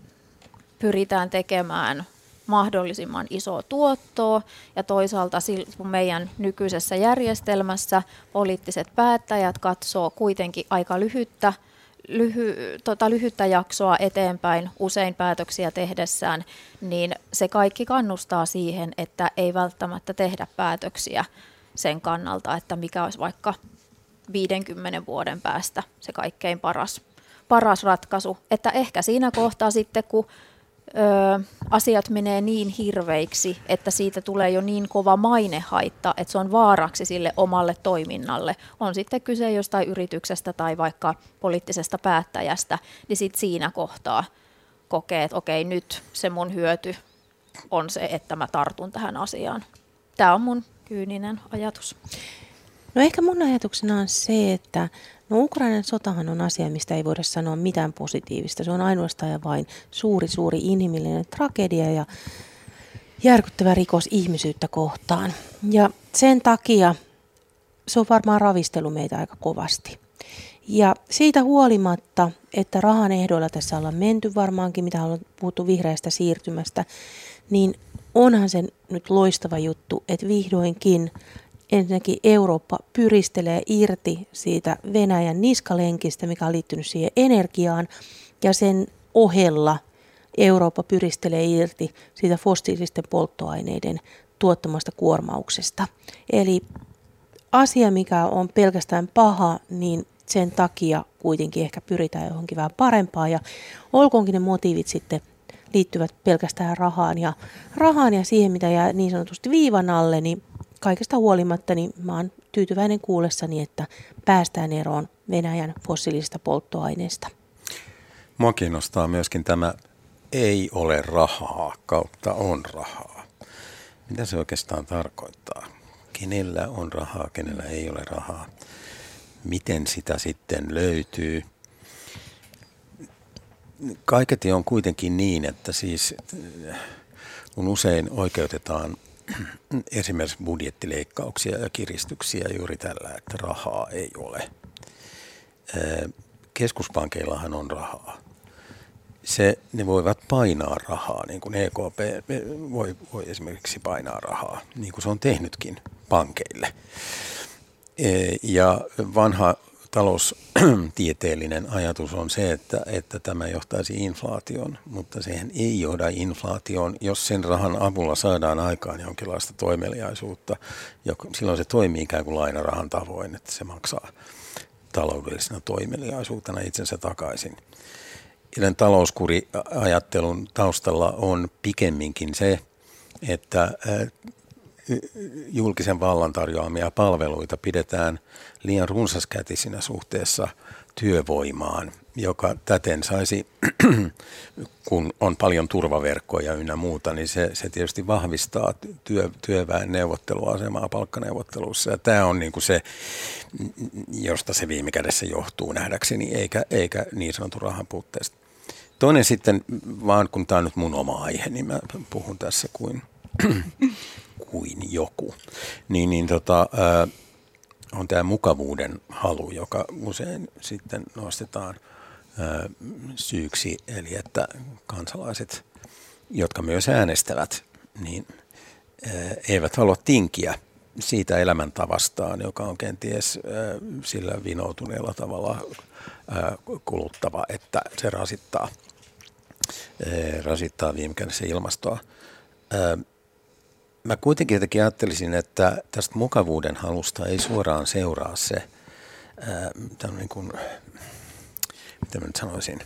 pyritään tekemään mahdollisimman isoa tuottoa ja toisaalta meidän nykyisessä järjestelmässä poliittiset päättäjät katsoo kuitenkin aika lyhyttä, lyhy, tota, lyhyttä jaksoa eteenpäin usein päätöksiä tehdessään, niin se kaikki kannustaa siihen, että ei välttämättä tehdä päätöksiä sen kannalta, että mikä olisi vaikka 50 vuoden päästä se kaikkein paras, paras ratkaisu. Että ehkä siinä kohtaa sitten, kun ö, asiat menee niin hirveiksi, että siitä tulee jo niin kova mainehaitta, että se on vaaraksi sille omalle toiminnalle. On sitten kyse jostain yrityksestä tai vaikka poliittisesta päättäjästä, niin sitten siinä kohtaa kokee, että okei, nyt se mun hyöty on se, että mä tartun tähän asiaan. Tämä on mun kyyninen ajatus. No ehkä mun ajatuksena on se, että No Ukrainan sotahan on asia, mistä ei voida sanoa mitään positiivista. Se on ainoastaan ja vain suuri, suuri inhimillinen tragedia ja järkyttävä rikos ihmisyyttä kohtaan. Ja sen takia se on varmaan ravistelu meitä aika kovasti. Ja siitä huolimatta, että rahan ehdoilla tässä ollaan menty varmaankin, mitä on puhuttu vihreästä siirtymästä, niin onhan se nyt loistava juttu, että vihdoinkin ensinnäkin Eurooppa pyristelee irti siitä Venäjän niskalenkistä, mikä on liittynyt siihen energiaan, ja sen ohella Eurooppa pyristelee irti siitä fossiilisten polttoaineiden tuottamasta kuormauksesta. Eli asia, mikä on pelkästään paha, niin sen takia kuitenkin ehkä pyritään johonkin vähän parempaan. Ja olkoonkin ne motiivit sitten liittyvät pelkästään rahaan ja, rahaan ja siihen, mitä jää niin sanotusti viivan alle, niin kaikesta huolimatta niin mä oon tyytyväinen kuullessani, että päästään eroon Venäjän fossiilisista polttoaineista. Mua kiinnostaa myöskin tämä ei ole rahaa kautta on rahaa. Mitä se oikeastaan tarkoittaa? Kenellä on rahaa, kenellä ei ole rahaa? Miten sitä sitten löytyy? Kaiketi on kuitenkin niin, että siis kun usein oikeutetaan esimerkiksi budjettileikkauksia ja kiristyksiä juuri tällä, että rahaa ei ole. Keskuspankeillahan on rahaa. Se, ne voivat painaa rahaa, niin kuin EKP voi, voi esimerkiksi painaa rahaa, niin kuin se on tehnytkin pankeille. Ja vanha taloustieteellinen ajatus on se, että, että tämä johtaisi inflaation, mutta sehän ei johda inflaatioon, jos sen rahan avulla saadaan aikaan jonkinlaista toimeliaisuutta. Ja silloin se toimii ikään kuin lainarahan tavoin, että se maksaa taloudellisena toimeliaisuutena itsensä takaisin. Tämän talouskuriajattelun taustalla on pikemminkin se, että julkisen vallan tarjoamia palveluita pidetään liian runsaskätisinä suhteessa työvoimaan, joka täten saisi, kun on paljon turvaverkkoja ynnä muuta, niin se, se tietysti vahvistaa työ, työväen neuvotteluasemaa palkkaneuvottelussa. Ja tämä on niin kuin se, josta se viime kädessä johtuu nähdäkseni, eikä, eikä niin sanotun rahan puutteesta. Toinen sitten, vaan kun tämä on nyt mun oma aihe, niin mä puhun tässä kuin kuin joku, niin, niin tota, on tämä mukavuuden halu, joka usein sitten nostetaan ää, syyksi, eli että kansalaiset, jotka myös äänestävät, niin eivät halua tinkiä siitä elämäntavastaan, joka on kenties sillä vinoutuneella tavalla kuluttava, että se rasittaa, rasittaa viime kädessä ilmastoa. Mä kuitenkin jotenkin ajattelisin, että tästä mukavuuden halusta ei suoraan seuraa se, niin kuin, mitä mä nyt sanoisin,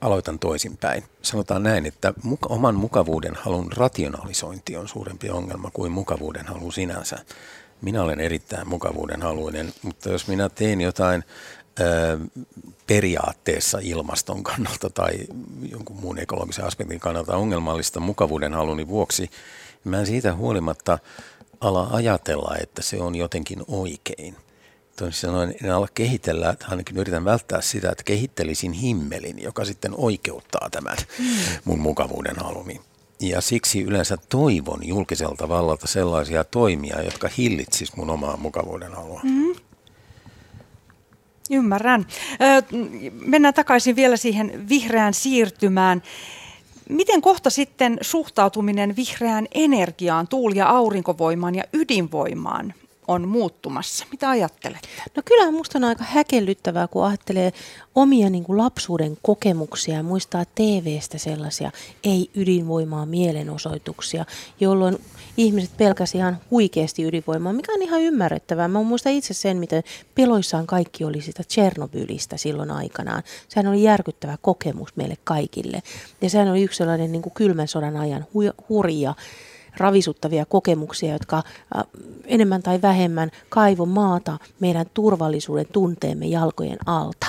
aloitan toisinpäin. Sanotaan näin, että muka, oman mukavuuden halun rationalisointi on suurempi ongelma kuin mukavuuden halu sinänsä. Minä olen erittäin mukavuuden haluinen, mutta jos minä teen jotain periaatteessa ilmaston kannalta tai jonkun muun ekologisen aspektin kannalta ongelmallista mukavuuden haluni vuoksi, mä en siitä huolimatta ala ajatella, että se on jotenkin oikein toisin sanoen en ala kehitellä, että ainakin yritän välttää sitä, että kehittelisin himmelin, joka sitten oikeuttaa tämän mm. mun mukavuuden halumi. Ja siksi yleensä toivon julkiselta vallalta sellaisia toimia, jotka hillitsis mun omaa mukavuuden halua. Mm. Ymmärrän. mennään takaisin vielä siihen vihreään siirtymään. Miten kohta sitten suhtautuminen vihreään energiaan, tuuli- ja aurinkovoimaan ja ydinvoimaan on muuttumassa. Mitä ajattelette? No kyllä minusta on aika häkellyttävää, kun ajattelee omia niin kuin lapsuuden kokemuksia ja muistaa TV-stä sellaisia ei-ydinvoimaa mielenosoituksia, jolloin ihmiset pelkäsivät ihan huikeasti ydinvoimaa, mikä on ihan ymmärrettävää. Mä muistan itse sen, miten peloissaan kaikki oli sitä Tchernobylistä silloin aikanaan. Sehän oli järkyttävä kokemus meille kaikille. Ja sehän oli yksi sellainen niin kuin kylmän sodan ajan hu- hurja ravisuttavia kokemuksia, jotka äh, enemmän tai vähemmän kaivo maata meidän turvallisuuden tunteemme jalkojen alta.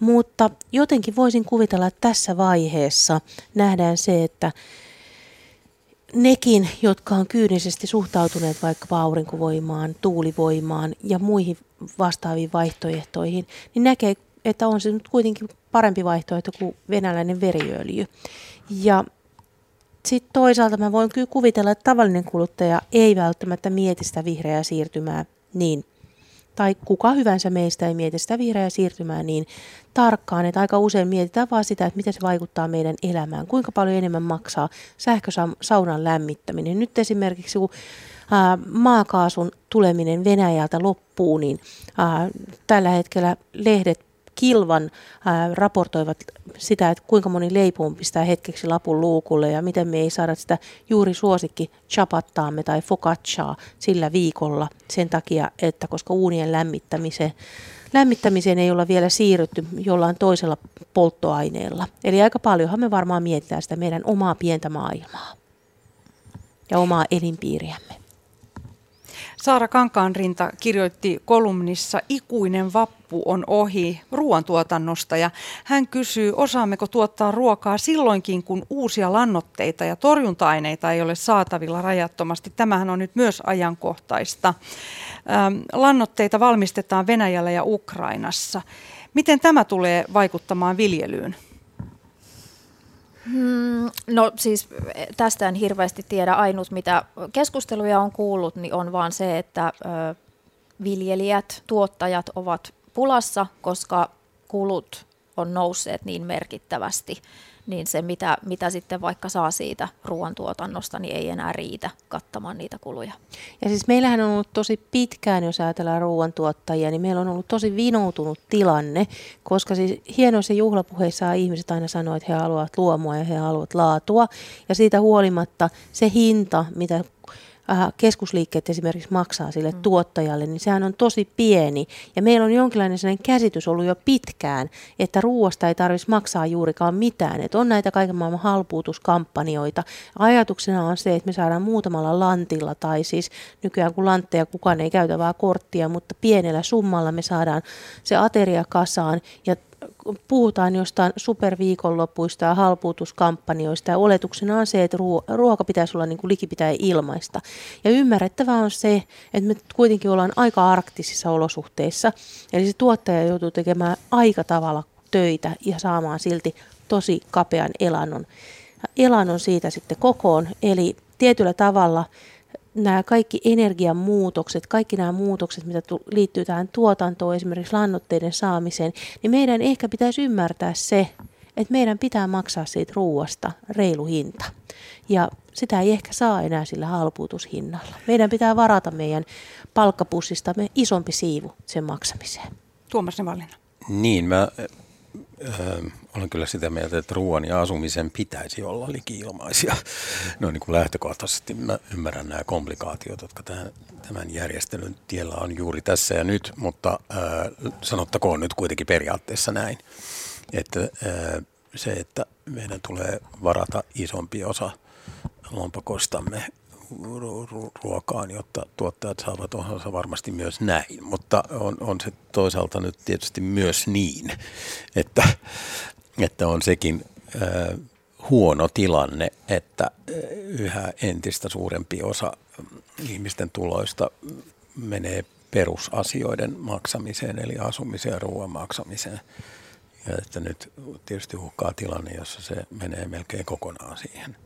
Mutta jotenkin voisin kuvitella, että tässä vaiheessa nähdään se, että nekin, jotka on kyynisesti suhtautuneet vaikka aurinkovoimaan, tuulivoimaan ja muihin vastaaviin vaihtoehtoihin, niin näkee, että on se nyt kuitenkin parempi vaihtoehto kuin venäläinen veriöljy. Ja sitten toisaalta mä voin kyllä kuvitella, että tavallinen kuluttaja ei välttämättä mieti sitä vihreää siirtymää niin, tai kuka hyvänsä meistä ei mieti sitä vihreää siirtymää niin tarkkaan, että aika usein mietitään vaan sitä, että miten se vaikuttaa meidän elämään, kuinka paljon enemmän maksaa sähkösaunan lämmittäminen. Nyt esimerkiksi kun maakaasun tuleminen Venäjältä loppuu, niin tällä hetkellä lehdet kilvan ää, raportoivat sitä, että kuinka moni leipuun pistää hetkeksi lapun luukulle ja miten me ei saada sitä juuri suosikki chapattaamme tai focacciaa sillä viikolla sen takia, että koska uunien lämmittämiseen, lämmittämiseen ei olla vielä siirrytty jollain toisella polttoaineella. Eli aika paljonhan me varmaan mietitään sitä meidän omaa pientä maailmaa ja omaa elinpiiriämme. Saara Kankaanrinta kirjoitti kolumnissa Ikuinen vappu on ohi ruoantuotannosta ja hän kysyy, osaammeko tuottaa ruokaa silloinkin, kun uusia lannoitteita ja torjunta-aineita ei ole saatavilla rajattomasti. Tämähän on nyt myös ajankohtaista. Ähm, lannoitteita valmistetaan Venäjällä ja Ukrainassa. Miten tämä tulee vaikuttamaan viljelyyn? Hmm, no siis tästä en hirveästi tiedä. Ainut mitä keskusteluja on kuullut, niin on vaan se, että ö, viljelijät, tuottajat ovat pulassa, koska kulut on nousseet niin merkittävästi niin se mitä, mitä sitten vaikka saa siitä ruoantuotannosta, niin ei enää riitä kattamaan niitä kuluja. Ja siis meillähän on ollut tosi pitkään, jos ajatellaan ruoantuottajia, niin meillä on ollut tosi vinoutunut tilanne, koska siis hienoissa juhlapuheissa ihmiset aina sanoo, että he haluavat luomua ja he haluavat laatua. Ja siitä huolimatta se hinta, mitä keskusliikkeet esimerkiksi maksaa sille mm. tuottajalle, niin sehän on tosi pieni. Ja meillä on jonkinlainen sellainen käsitys ollut jo pitkään, että ruoasta ei tarvitsisi maksaa juurikaan mitään. Että on näitä kaiken maailman halpuutuskampanjoita. Ajatuksena on se, että me saadaan muutamalla lantilla, tai siis nykyään kun lantteja kukaan ei käytä vaan korttia, mutta pienellä summalla me saadaan se ateria kasaan ja puhutaan jostain superviikonlopuista ja halpuutuskampanjoista ja oletuksena on se, että ruoka pitäisi olla niin kuin likipitää ilmaista. Ja ymmärrettävää on se, että me kuitenkin ollaan aika arktisissa olosuhteissa, eli se tuottaja joutuu tekemään aika tavalla töitä ja saamaan silti tosi kapean elannon, elannon siitä sitten kokoon. Eli tietyllä tavalla nämä kaikki energian muutokset, kaikki nämä muutokset, mitä liittyy tähän tuotantoon, esimerkiksi lannoitteiden saamiseen, niin meidän ehkä pitäisi ymmärtää se, että meidän pitää maksaa siitä ruuasta reilu hinta. Ja sitä ei ehkä saa enää sillä halpuutushinnalla. Meidän pitää varata meidän palkkapussistamme isompi siivu sen maksamiseen. Tuomas Nevallina. Niin, mä Öö, olen kyllä sitä mieltä, että ruoan ja asumisen pitäisi olla liki-ilmaisia. No niin kuin lähtökohtaisesti mä ymmärrän nämä komplikaatiot, jotka tämän, tämän järjestelyn tiellä on juuri tässä ja nyt, mutta öö, sanottakoon nyt kuitenkin periaatteessa näin, että öö, se, että meidän tulee varata isompi osa lompakostamme ruokaan, jotta tuottajat saavat osansa varmasti myös näin. Mutta on, on se toisaalta nyt tietysti myös niin, että, että on sekin äh, huono tilanne, että yhä entistä suurempi osa ihmisten tuloista menee perusasioiden maksamiseen, eli asumiseen ja ruoan maksamiseen. Ja että nyt tietysti uhkaa tilanne, jossa se menee melkein kokonaan siihen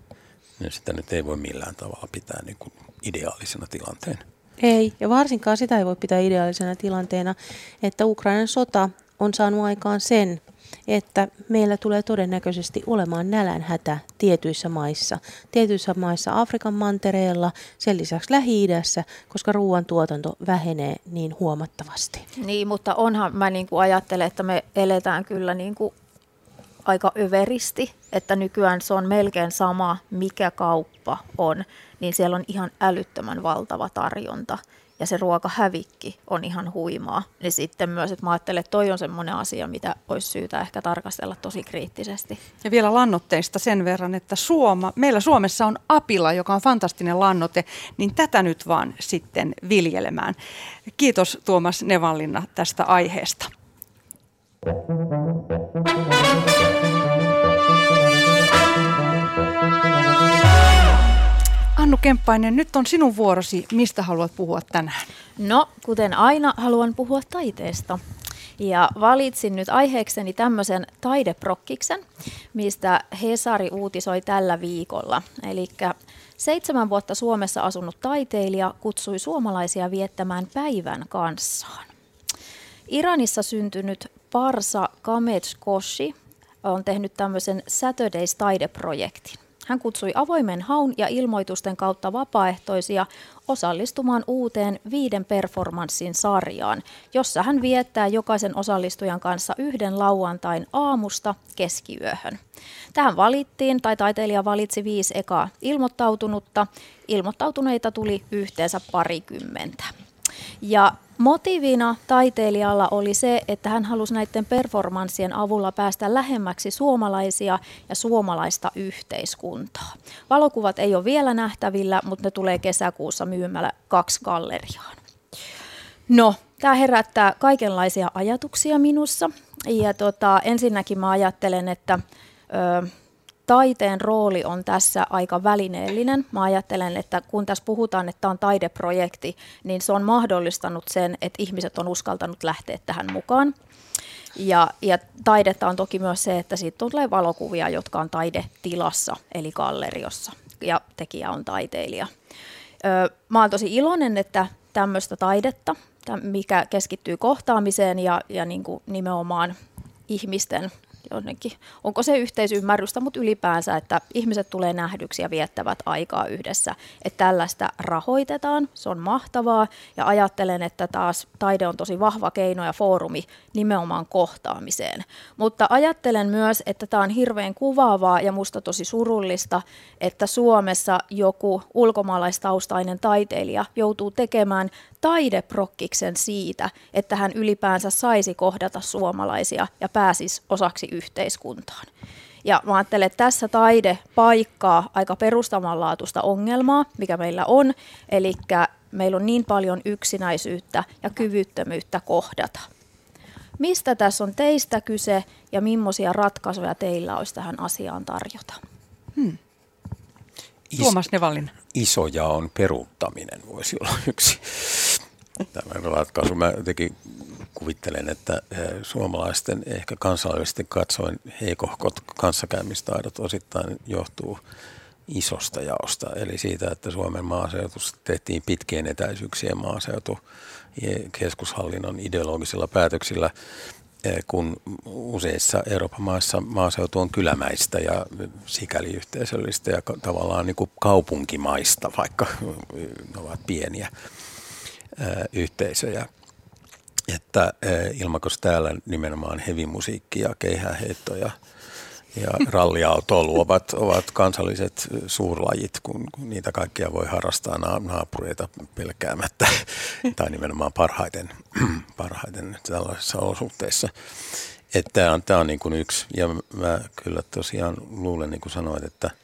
niin sitä nyt ei voi millään tavalla pitää niin kuin ideaalisena tilanteena. Ei, ja varsinkaan sitä ei voi pitää ideaalisena tilanteena, että Ukrainan sota on saanut aikaan sen, että meillä tulee todennäköisesti olemaan nälänhätä tietyissä maissa. Tietyissä maissa Afrikan mantereella, sen lisäksi Lähi-idässä, koska ruoantuotanto vähenee niin huomattavasti. Niin, mutta onhan mä niin kuin ajattelen, että me eletään kyllä niin kuin aika överisti, että nykyään se on melkein sama, mikä kauppa on, niin siellä on ihan älyttömän valtava tarjonta ja se ruokahävikki on ihan huimaa. Niin sitten myös, että mä ajattelen, että toi on semmoinen asia, mitä olisi syytä ehkä tarkastella tosi kriittisesti. Ja vielä lannoitteista sen verran, että Suoma, meillä Suomessa on apila, joka on fantastinen lannoite, niin tätä nyt vaan sitten viljelemään. Kiitos Tuomas Nevallinna tästä aiheesta. Annu Kemppainen, nyt on sinun vuorosi. Mistä haluat puhua tänään? No, kuten aina, haluan puhua taiteesta. Ja valitsin nyt aiheekseni tämmöisen taideprokkiksen, mistä Hesari uutisoi tällä viikolla. Eli seitsemän vuotta Suomessa asunut taiteilija kutsui suomalaisia viettämään päivän kanssaan. Iranissa syntynyt Parsa Koshi on tehnyt tämmöisen Saturdays taideprojektin. Hän kutsui avoimen haun ja ilmoitusten kautta vapaaehtoisia osallistumaan uuteen viiden performanssin sarjaan, jossa hän viettää jokaisen osallistujan kanssa yhden lauantain aamusta keskiyöhön. Tähän valittiin, tai taiteilija valitsi viisi ekaa ilmoittautunutta. Ilmoittautuneita tuli yhteensä parikymmentä. Ja motiivina taiteilijalla oli se, että hän halusi näiden performanssien avulla päästä lähemmäksi suomalaisia ja suomalaista yhteiskuntaa. Valokuvat ei ole vielä nähtävillä, mutta ne tulee kesäkuussa myymällä kaksi galleriaan. No, tämä herättää kaikenlaisia ajatuksia minussa. Ja tota, ensinnäkin mä ajattelen, että ö, taiteen rooli on tässä aika välineellinen. Mä ajattelen, että kun tässä puhutaan, että tämä on taideprojekti, niin se on mahdollistanut sen, että ihmiset on uskaltanut lähteä tähän mukaan. Ja, ja taidetta on toki myös se, että siitä tulee valokuvia, jotka on taidetilassa, eli galleriossa, ja tekijä on taiteilija. Öö, mä oon tosi iloinen, että tämmöistä taidetta, mikä keskittyy kohtaamiseen ja, ja niin kuin nimenomaan ihmisten jonnekin, onko se yhteisymmärrystä, mutta ylipäänsä, että ihmiset tulee nähdyksi ja viettävät aikaa yhdessä. Että tällaista rahoitetaan, se on mahtavaa ja ajattelen, että taas taide on tosi vahva keino ja foorumi nimenomaan kohtaamiseen. Mutta ajattelen myös, että tämä on hirveän kuvaavaa ja musta tosi surullista, että Suomessa joku ulkomaalaistaustainen taiteilija joutuu tekemään taideprokkiksen siitä, että hän ylipäänsä saisi kohdata suomalaisia ja pääsisi osaksi yhteiskuntaan. Ja mä ajattelen, että tässä taide paikkaa aika perustavanlaatuista ongelmaa, mikä meillä on, eli meillä on niin paljon yksinäisyyttä ja kyvyttömyyttä kohdata. Mistä tässä on teistä kyse ja millaisia ratkaisuja teillä olisi tähän asiaan tarjota? Hmm. Tuomas Nevallin. Isoja on peruuttaminen voisi olla yksi tällainen ratkaisu. Mä jotenkin kuvittelen, että eh, suomalaisten ehkä kansainvälisesti katsoen heikohkot kanssakäymistaidot osittain johtuu isosta jaosta, eli siitä, että Suomen maaseutussa tehtiin pitkien etäisyyksien maaseutu keskushallinnon ideologisilla päätöksillä kun useissa Euroopan maissa maaseutu on kylämäistä ja sikäli yhteisöllistä ja tavallaan niin kuin kaupunkimaista, vaikka ne ovat pieniä yhteisöjä. Että ilmakos täällä nimenomaan hevimusiikki ja keihäänheitto ja, ja ralliautoilu ovat, ovat kansalliset suurlajit, kun, kun niitä kaikkia voi harrastaa naapureita pelkäämättä, tai nimenomaan parhaiten, parhaiten tällaisissa olosuhteissa. Että tämä on, tämä on niin kuin yksi, ja mä kyllä tosiaan luulen, niin kuin sanoit, että –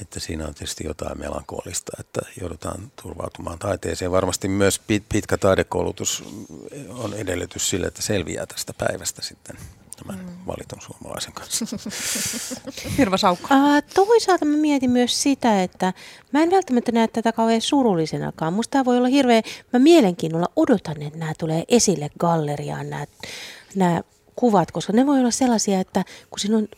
että siinä on tietysti jotain melankolista, että joudutaan turvautumaan taiteeseen. Varmasti myös pit, pitkä taidekoulutus on edellytys sille, että selviää tästä päivästä sitten tämän mm. valitun suomalaisen kanssa. Hirva Saukko. Uh, toisaalta mä mietin myös sitä, että mä en välttämättä näe tätä kauhean surullisenakaan. Musta tämä voi olla hirveän, mä mielenkiinnolla odotan, että nämä tulee esille galleriaan, nämä, nämä kuvat, koska ne voi olla sellaisia, että kun siinä on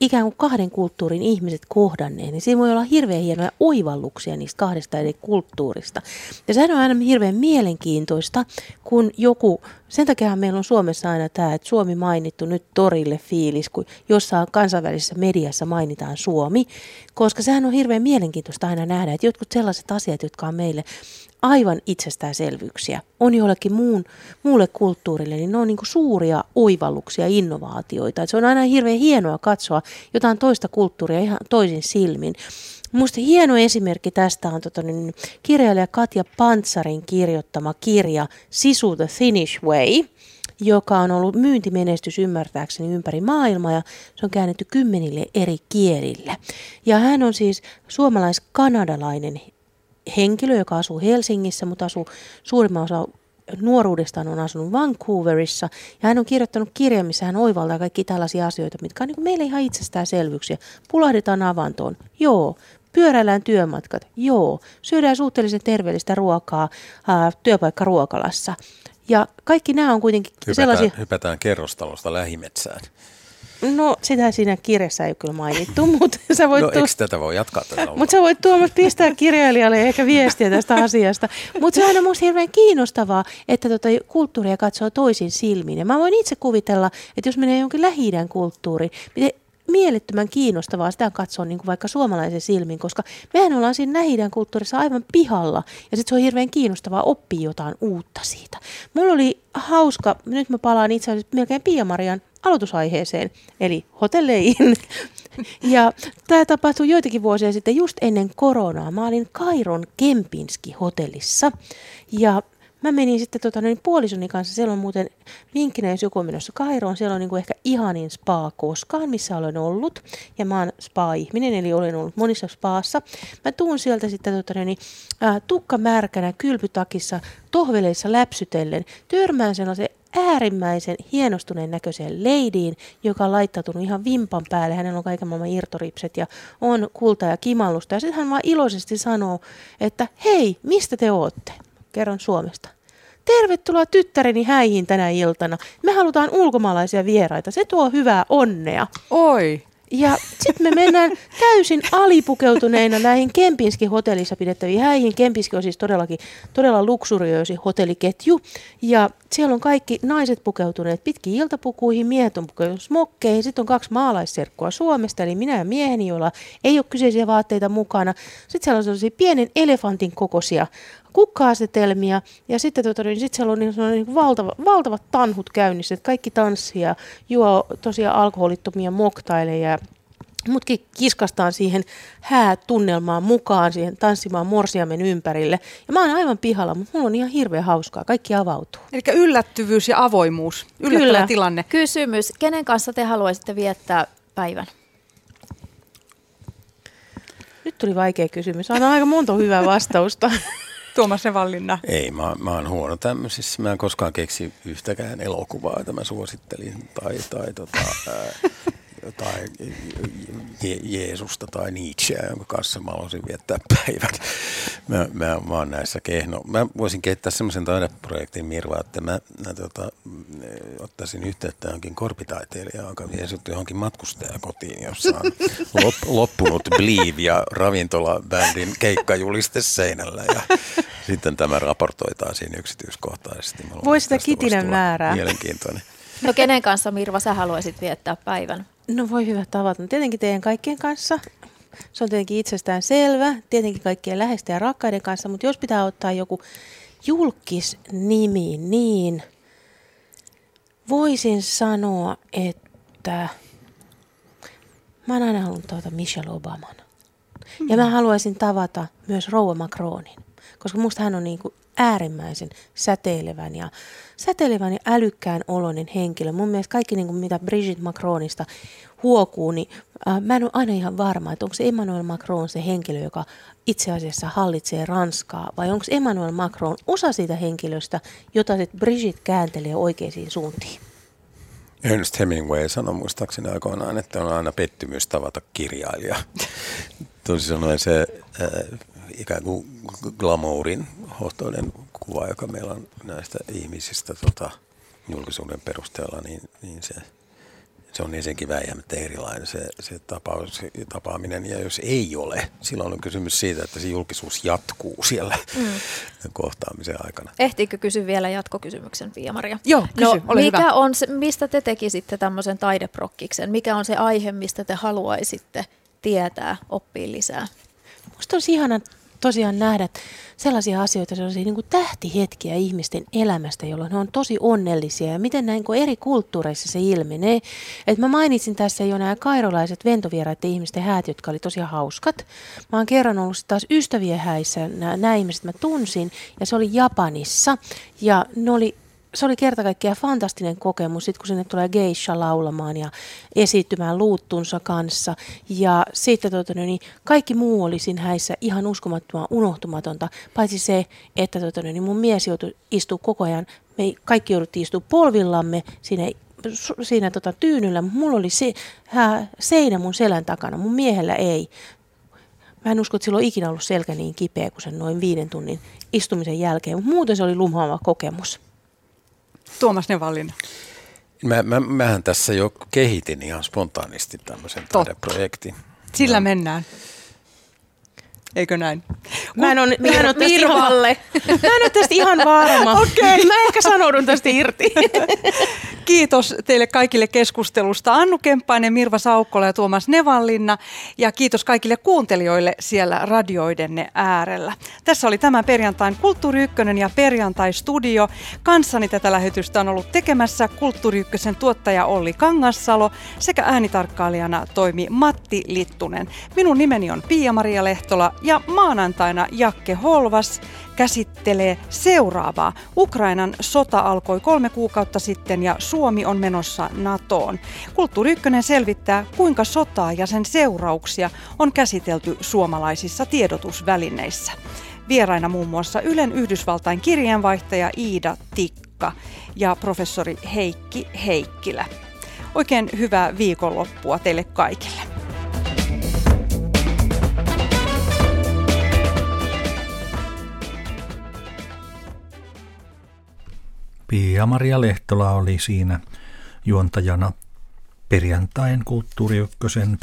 ikään kuin kahden kulttuurin ihmiset kohdanneen, niin siinä voi olla hirveän hienoja oivalluksia niistä kahdesta eri kulttuurista. Ja sehän on aina hirveän mielenkiintoista, kun joku, sen takia meillä on Suomessa aina tämä, että Suomi mainittu nyt torille fiilis, kun jossain kansainvälisessä mediassa mainitaan Suomi, koska sehän on hirveän mielenkiintoista aina nähdä, että jotkut sellaiset asiat, jotka on meille aivan itsestäänselvyyksiä, on jollekin muun, muulle kulttuurille, niin ne on niin suuria oivalluksia, innovaatioita. Et se on aina hirveän hienoa katsoa jotain toista kulttuuria ihan toisin silmin. Minusta hieno esimerkki tästä on tota, niin, kirjailija Katja Pantsarin kirjoittama kirja Sisu the Finnish Way, joka on ollut myyntimenestys ymmärtääkseni ympäri maailmaa ja se on käännetty kymmenille eri kielille. Ja hän on siis suomalais-kanadalainen henkilö, joka asuu Helsingissä, mutta asuu suurimman osa nuoruudestaan on asunut Vancouverissa ja hän on kirjoittanut kirjan, missä hän oivaltaa kaikki tällaisia asioita, mitkä on niin meille ihan itsestäänselvyyksiä. Pulahdetaan avantoon, joo. Pyöräillään työmatkat, joo. Syödään suhteellisen terveellistä ruokaa ää, työpaikkaruokalassa. Ja kaikki nämä on kuitenkin hypätään, sellaisia... Hypätään kerrostalosta lähimetsään. No, sitä siinä kirjassa ei kyllä mainittu, mutta sä voit... No, eikö tätä voi jatkaa tätä Mutta sä voit Tuomas pistää kirjailijalle ehkä viestiä tästä asiasta. Mutta se on aina musta hirveän kiinnostavaa, että tota kulttuuria katsoo toisin silmiin. Ja mä voin itse kuvitella, että jos menee jonkin lähi kulttuuriin, miten mielettömän kiinnostavaa sitä katsoa niin kuin vaikka suomalaisen silmin, koska mehän ollaan siinä lähi kulttuurissa aivan pihalla ja sitten se on hirveän kiinnostavaa oppia jotain uutta siitä. Mulla oli hauska, nyt mä palaan itse asiassa melkein Pia-Marian aloitusaiheeseen, eli hotelleihin. Ja tämä tapahtui joitakin vuosia sitten just ennen koronaa. Mä olin Kairon Kempinski-hotellissa ja mä menin sitten tota, niin puolisoni kanssa, siellä on muuten vinkkinä, jos joku on menossa Kairoon, siellä on niin kuin ehkä ihanin spa koskaan, missä olen ollut. Ja mä oon spa-ihminen, eli olen ollut monissa spaassa. Mä tuun sieltä sitten tota, niin, äh, tukka märkänä, kylpytakissa, tohveleissa läpsytellen, törmään sellaisen äärimmäisen hienostuneen näköiseen leidiin, joka on laittautunut ihan vimpan päälle. Hänellä on kaiken maailman irtoripset ja on kulta ja kimallusta. Ja sitten hän vaan iloisesti sanoo, että hei, mistä te ootte? Kerron Suomesta. Tervetuloa tyttäreni häihin tänä iltana. Me halutaan ulkomaalaisia vieraita. Se tuo hyvää onnea. Oi. Ja sitten me mennään täysin alipukeutuneina näihin Kempinski hotellissa pidettäviin häihin. Kempinski on siis todellakin todella luksuriöisi hotelliketju. Ja siellä on kaikki naiset pukeutuneet pitkiin iltapukuihin, miehet on pukeutuneet smokkeihin. Sitten on kaksi maalaisserkkua Suomesta, eli minä ja mieheni, joilla ei ole kyseisiä vaatteita mukana. Sitten siellä on sellaisia pienen elefantin kokoisia kukka-asetelmia ja sitten tota, niin sit siellä on niin, niin valtava, valtavat tanhut käynnissä, että kaikki tanssia, juo tosiaan alkoholittomia moktaileja Mutkin kiskastaan siihen häätunnelmaan mukaan, siihen tanssimaan morsiamen ympärille. Ja mä oon aivan pihalla, mutta mulla on ihan hirveän hauskaa. Kaikki avautuu. Eli yllättyvyys ja avoimuus. Yllättävä Kyllä. tilanne. Kysymys. Kenen kanssa te haluaisitte viettää päivän? Nyt tuli vaikea kysymys. Aina aika monta hyvää vastausta. Tuomas Vallinna? Ei, mä, mä oon huono tämmöisissä. Mä en koskaan keksi yhtäkään elokuvaa, jota mä suosittelin. Tai, tai tota, ää, jotain Je- Jeesusta tai Nietzscheä, jonka kanssa mä haluaisin viettää päivän. Mä, mä, mä oon näissä kehno. Mä voisin kehittää semmoisen taideprojektin Mirva, että mä, mä tota, ottaisin yhteyttä johonkin korpitaiteilijaan, joka vie sut johonkin matkustajakotiin, jossa on lop, loppunut Believe ja ravintola-bändin keikkajuliste seinällä. Ja sitten tämä raportoitaisiin yksityiskohtaisesti. Voisi sitä kitinen määrää. Mielenkiintoinen. No kenen kanssa Mirva sä haluaisit viettää päivän? No voi hyvä tavata. No, tietenkin teidän kaikkien kanssa. Se on tietenkin itsestään selvä. Tietenkin kaikkien läheisten ja rakkaiden kanssa. Mutta jos pitää ottaa joku julkisnimi, niin voisin sanoa, että mä oon aina halunnut tavata Michelle Obaman. Ja mä haluaisin tavata myös Rouva Macronin, koska musta hän on niin kuin äärimmäisen säteilevän ja, säteilevän ja älykkään oloinen henkilö. Mun mielestä kaikki, niin kuin mitä Brigitte Macronista huokuu, niin äh, mä en ole aina ihan varma, että onko se Emmanuel Macron se henkilö, joka itse asiassa hallitsee Ranskaa, vai onko Emmanuel Macron osa siitä henkilöstä, jota sitten Brigitte kääntelee oikeisiin suuntiin. Ernst Hemingway sanoi muistaakseni aikoinaan, että on aina pettymys tavata kirjailija. Toisin sanoen se äh, ikään kuin glamourin hohtoinen kuva, joka meillä on näistä ihmisistä tota, julkisuuden perusteella, niin, niin se, se on ensinnäkin väijämättä erilainen se, se, tapaus, tapaaminen. Ja jos ei ole, silloin on kysymys siitä, että se julkisuus jatkuu siellä mm. kohtaamisen aikana. Ehtiikö kysyä vielä jatkokysymyksen, Pia-Maria? Joo, kysy, no, ole mikä hyvä. On se, mistä te tekisitte tämmöisen taideprokkiksen? Mikä on se aihe, mistä te haluaisitte tietää, oppia lisää? Musta olisi ihana tosiaan nähdä sellaisia asioita, sellaisia niin kuin tähtihetkiä ihmisten elämästä, jolloin he on tosi onnellisia ja miten näin eri kulttuureissa se ilmenee. Et mä mainitsin tässä jo nämä kairolaiset ventovieraiden ihmisten häät, jotka oli tosi hauskat. Mä oon kerran ollut taas ystävien häissä, nämä, nämä ihmiset mä tunsin ja se oli Japanissa ja ne oli se oli kerta kaikkiaan fantastinen kokemus, sit kun sinne tulee geisha laulamaan ja esiintymään luuttunsa kanssa. Ja sitten tota, niin kaikki muu oli siinä häissä ihan uskomattoman unohtumatonta, paitsi se, että tota, niin mun mies joutui istua koko ajan, me kaikki jouduttiin istua polvillamme siinä siinä tota, tyynyllä, mutta mulla oli se, hä, seinä mun selän takana, mun miehellä ei. Mä en usko, että sillä on ikinä ollut selkä niin kipeä kuin sen noin viiden tunnin istumisen jälkeen, mutta muuten se oli lumhaava kokemus. Tuomas Nevallinen. Mä, mä, mähän tässä jo kehitin ihan spontaanisti tämmöisen taideprojektin. Sillä ja. mennään. Eikö näin? Mä en ole, mä en ole tästä ihan, mä en ole tästä ihan varma. Okay. Mä ehkä sanoudun tästä irti. Kiitos teille kaikille keskustelusta. Annu Kemppainen, Mirva Saukkola ja Tuomas Nevallinna. Ja kiitos kaikille kuuntelijoille siellä radioidenne äärellä. Tässä oli tämän perjantain Kulttuuri Ykkönen ja Perjantai-studio. Kanssani tätä lähetystä on ollut tekemässä Kulttuuri Ykkösen tuottaja Olli Kangassalo sekä äänitarkkailijana toimi Matti Littunen. Minun nimeni on Pia-Maria Lehtola ja maanantaina Jakke Holvas käsittelee seuraavaa. Ukrainan sota alkoi kolme kuukautta sitten ja Suomi on menossa NATOon. Kulttuuri Ykkönen selvittää, kuinka sotaa ja sen seurauksia on käsitelty suomalaisissa tiedotusvälineissä. Vieraina muun muassa Ylen Yhdysvaltain kirjeenvaihtaja Iida Tikka ja professori Heikki Heikkilä. Oikein hyvää viikonloppua teille kaikille. Pia-Maria Lehtola oli siinä juontajana perjantain Kulttuuri Ykkösen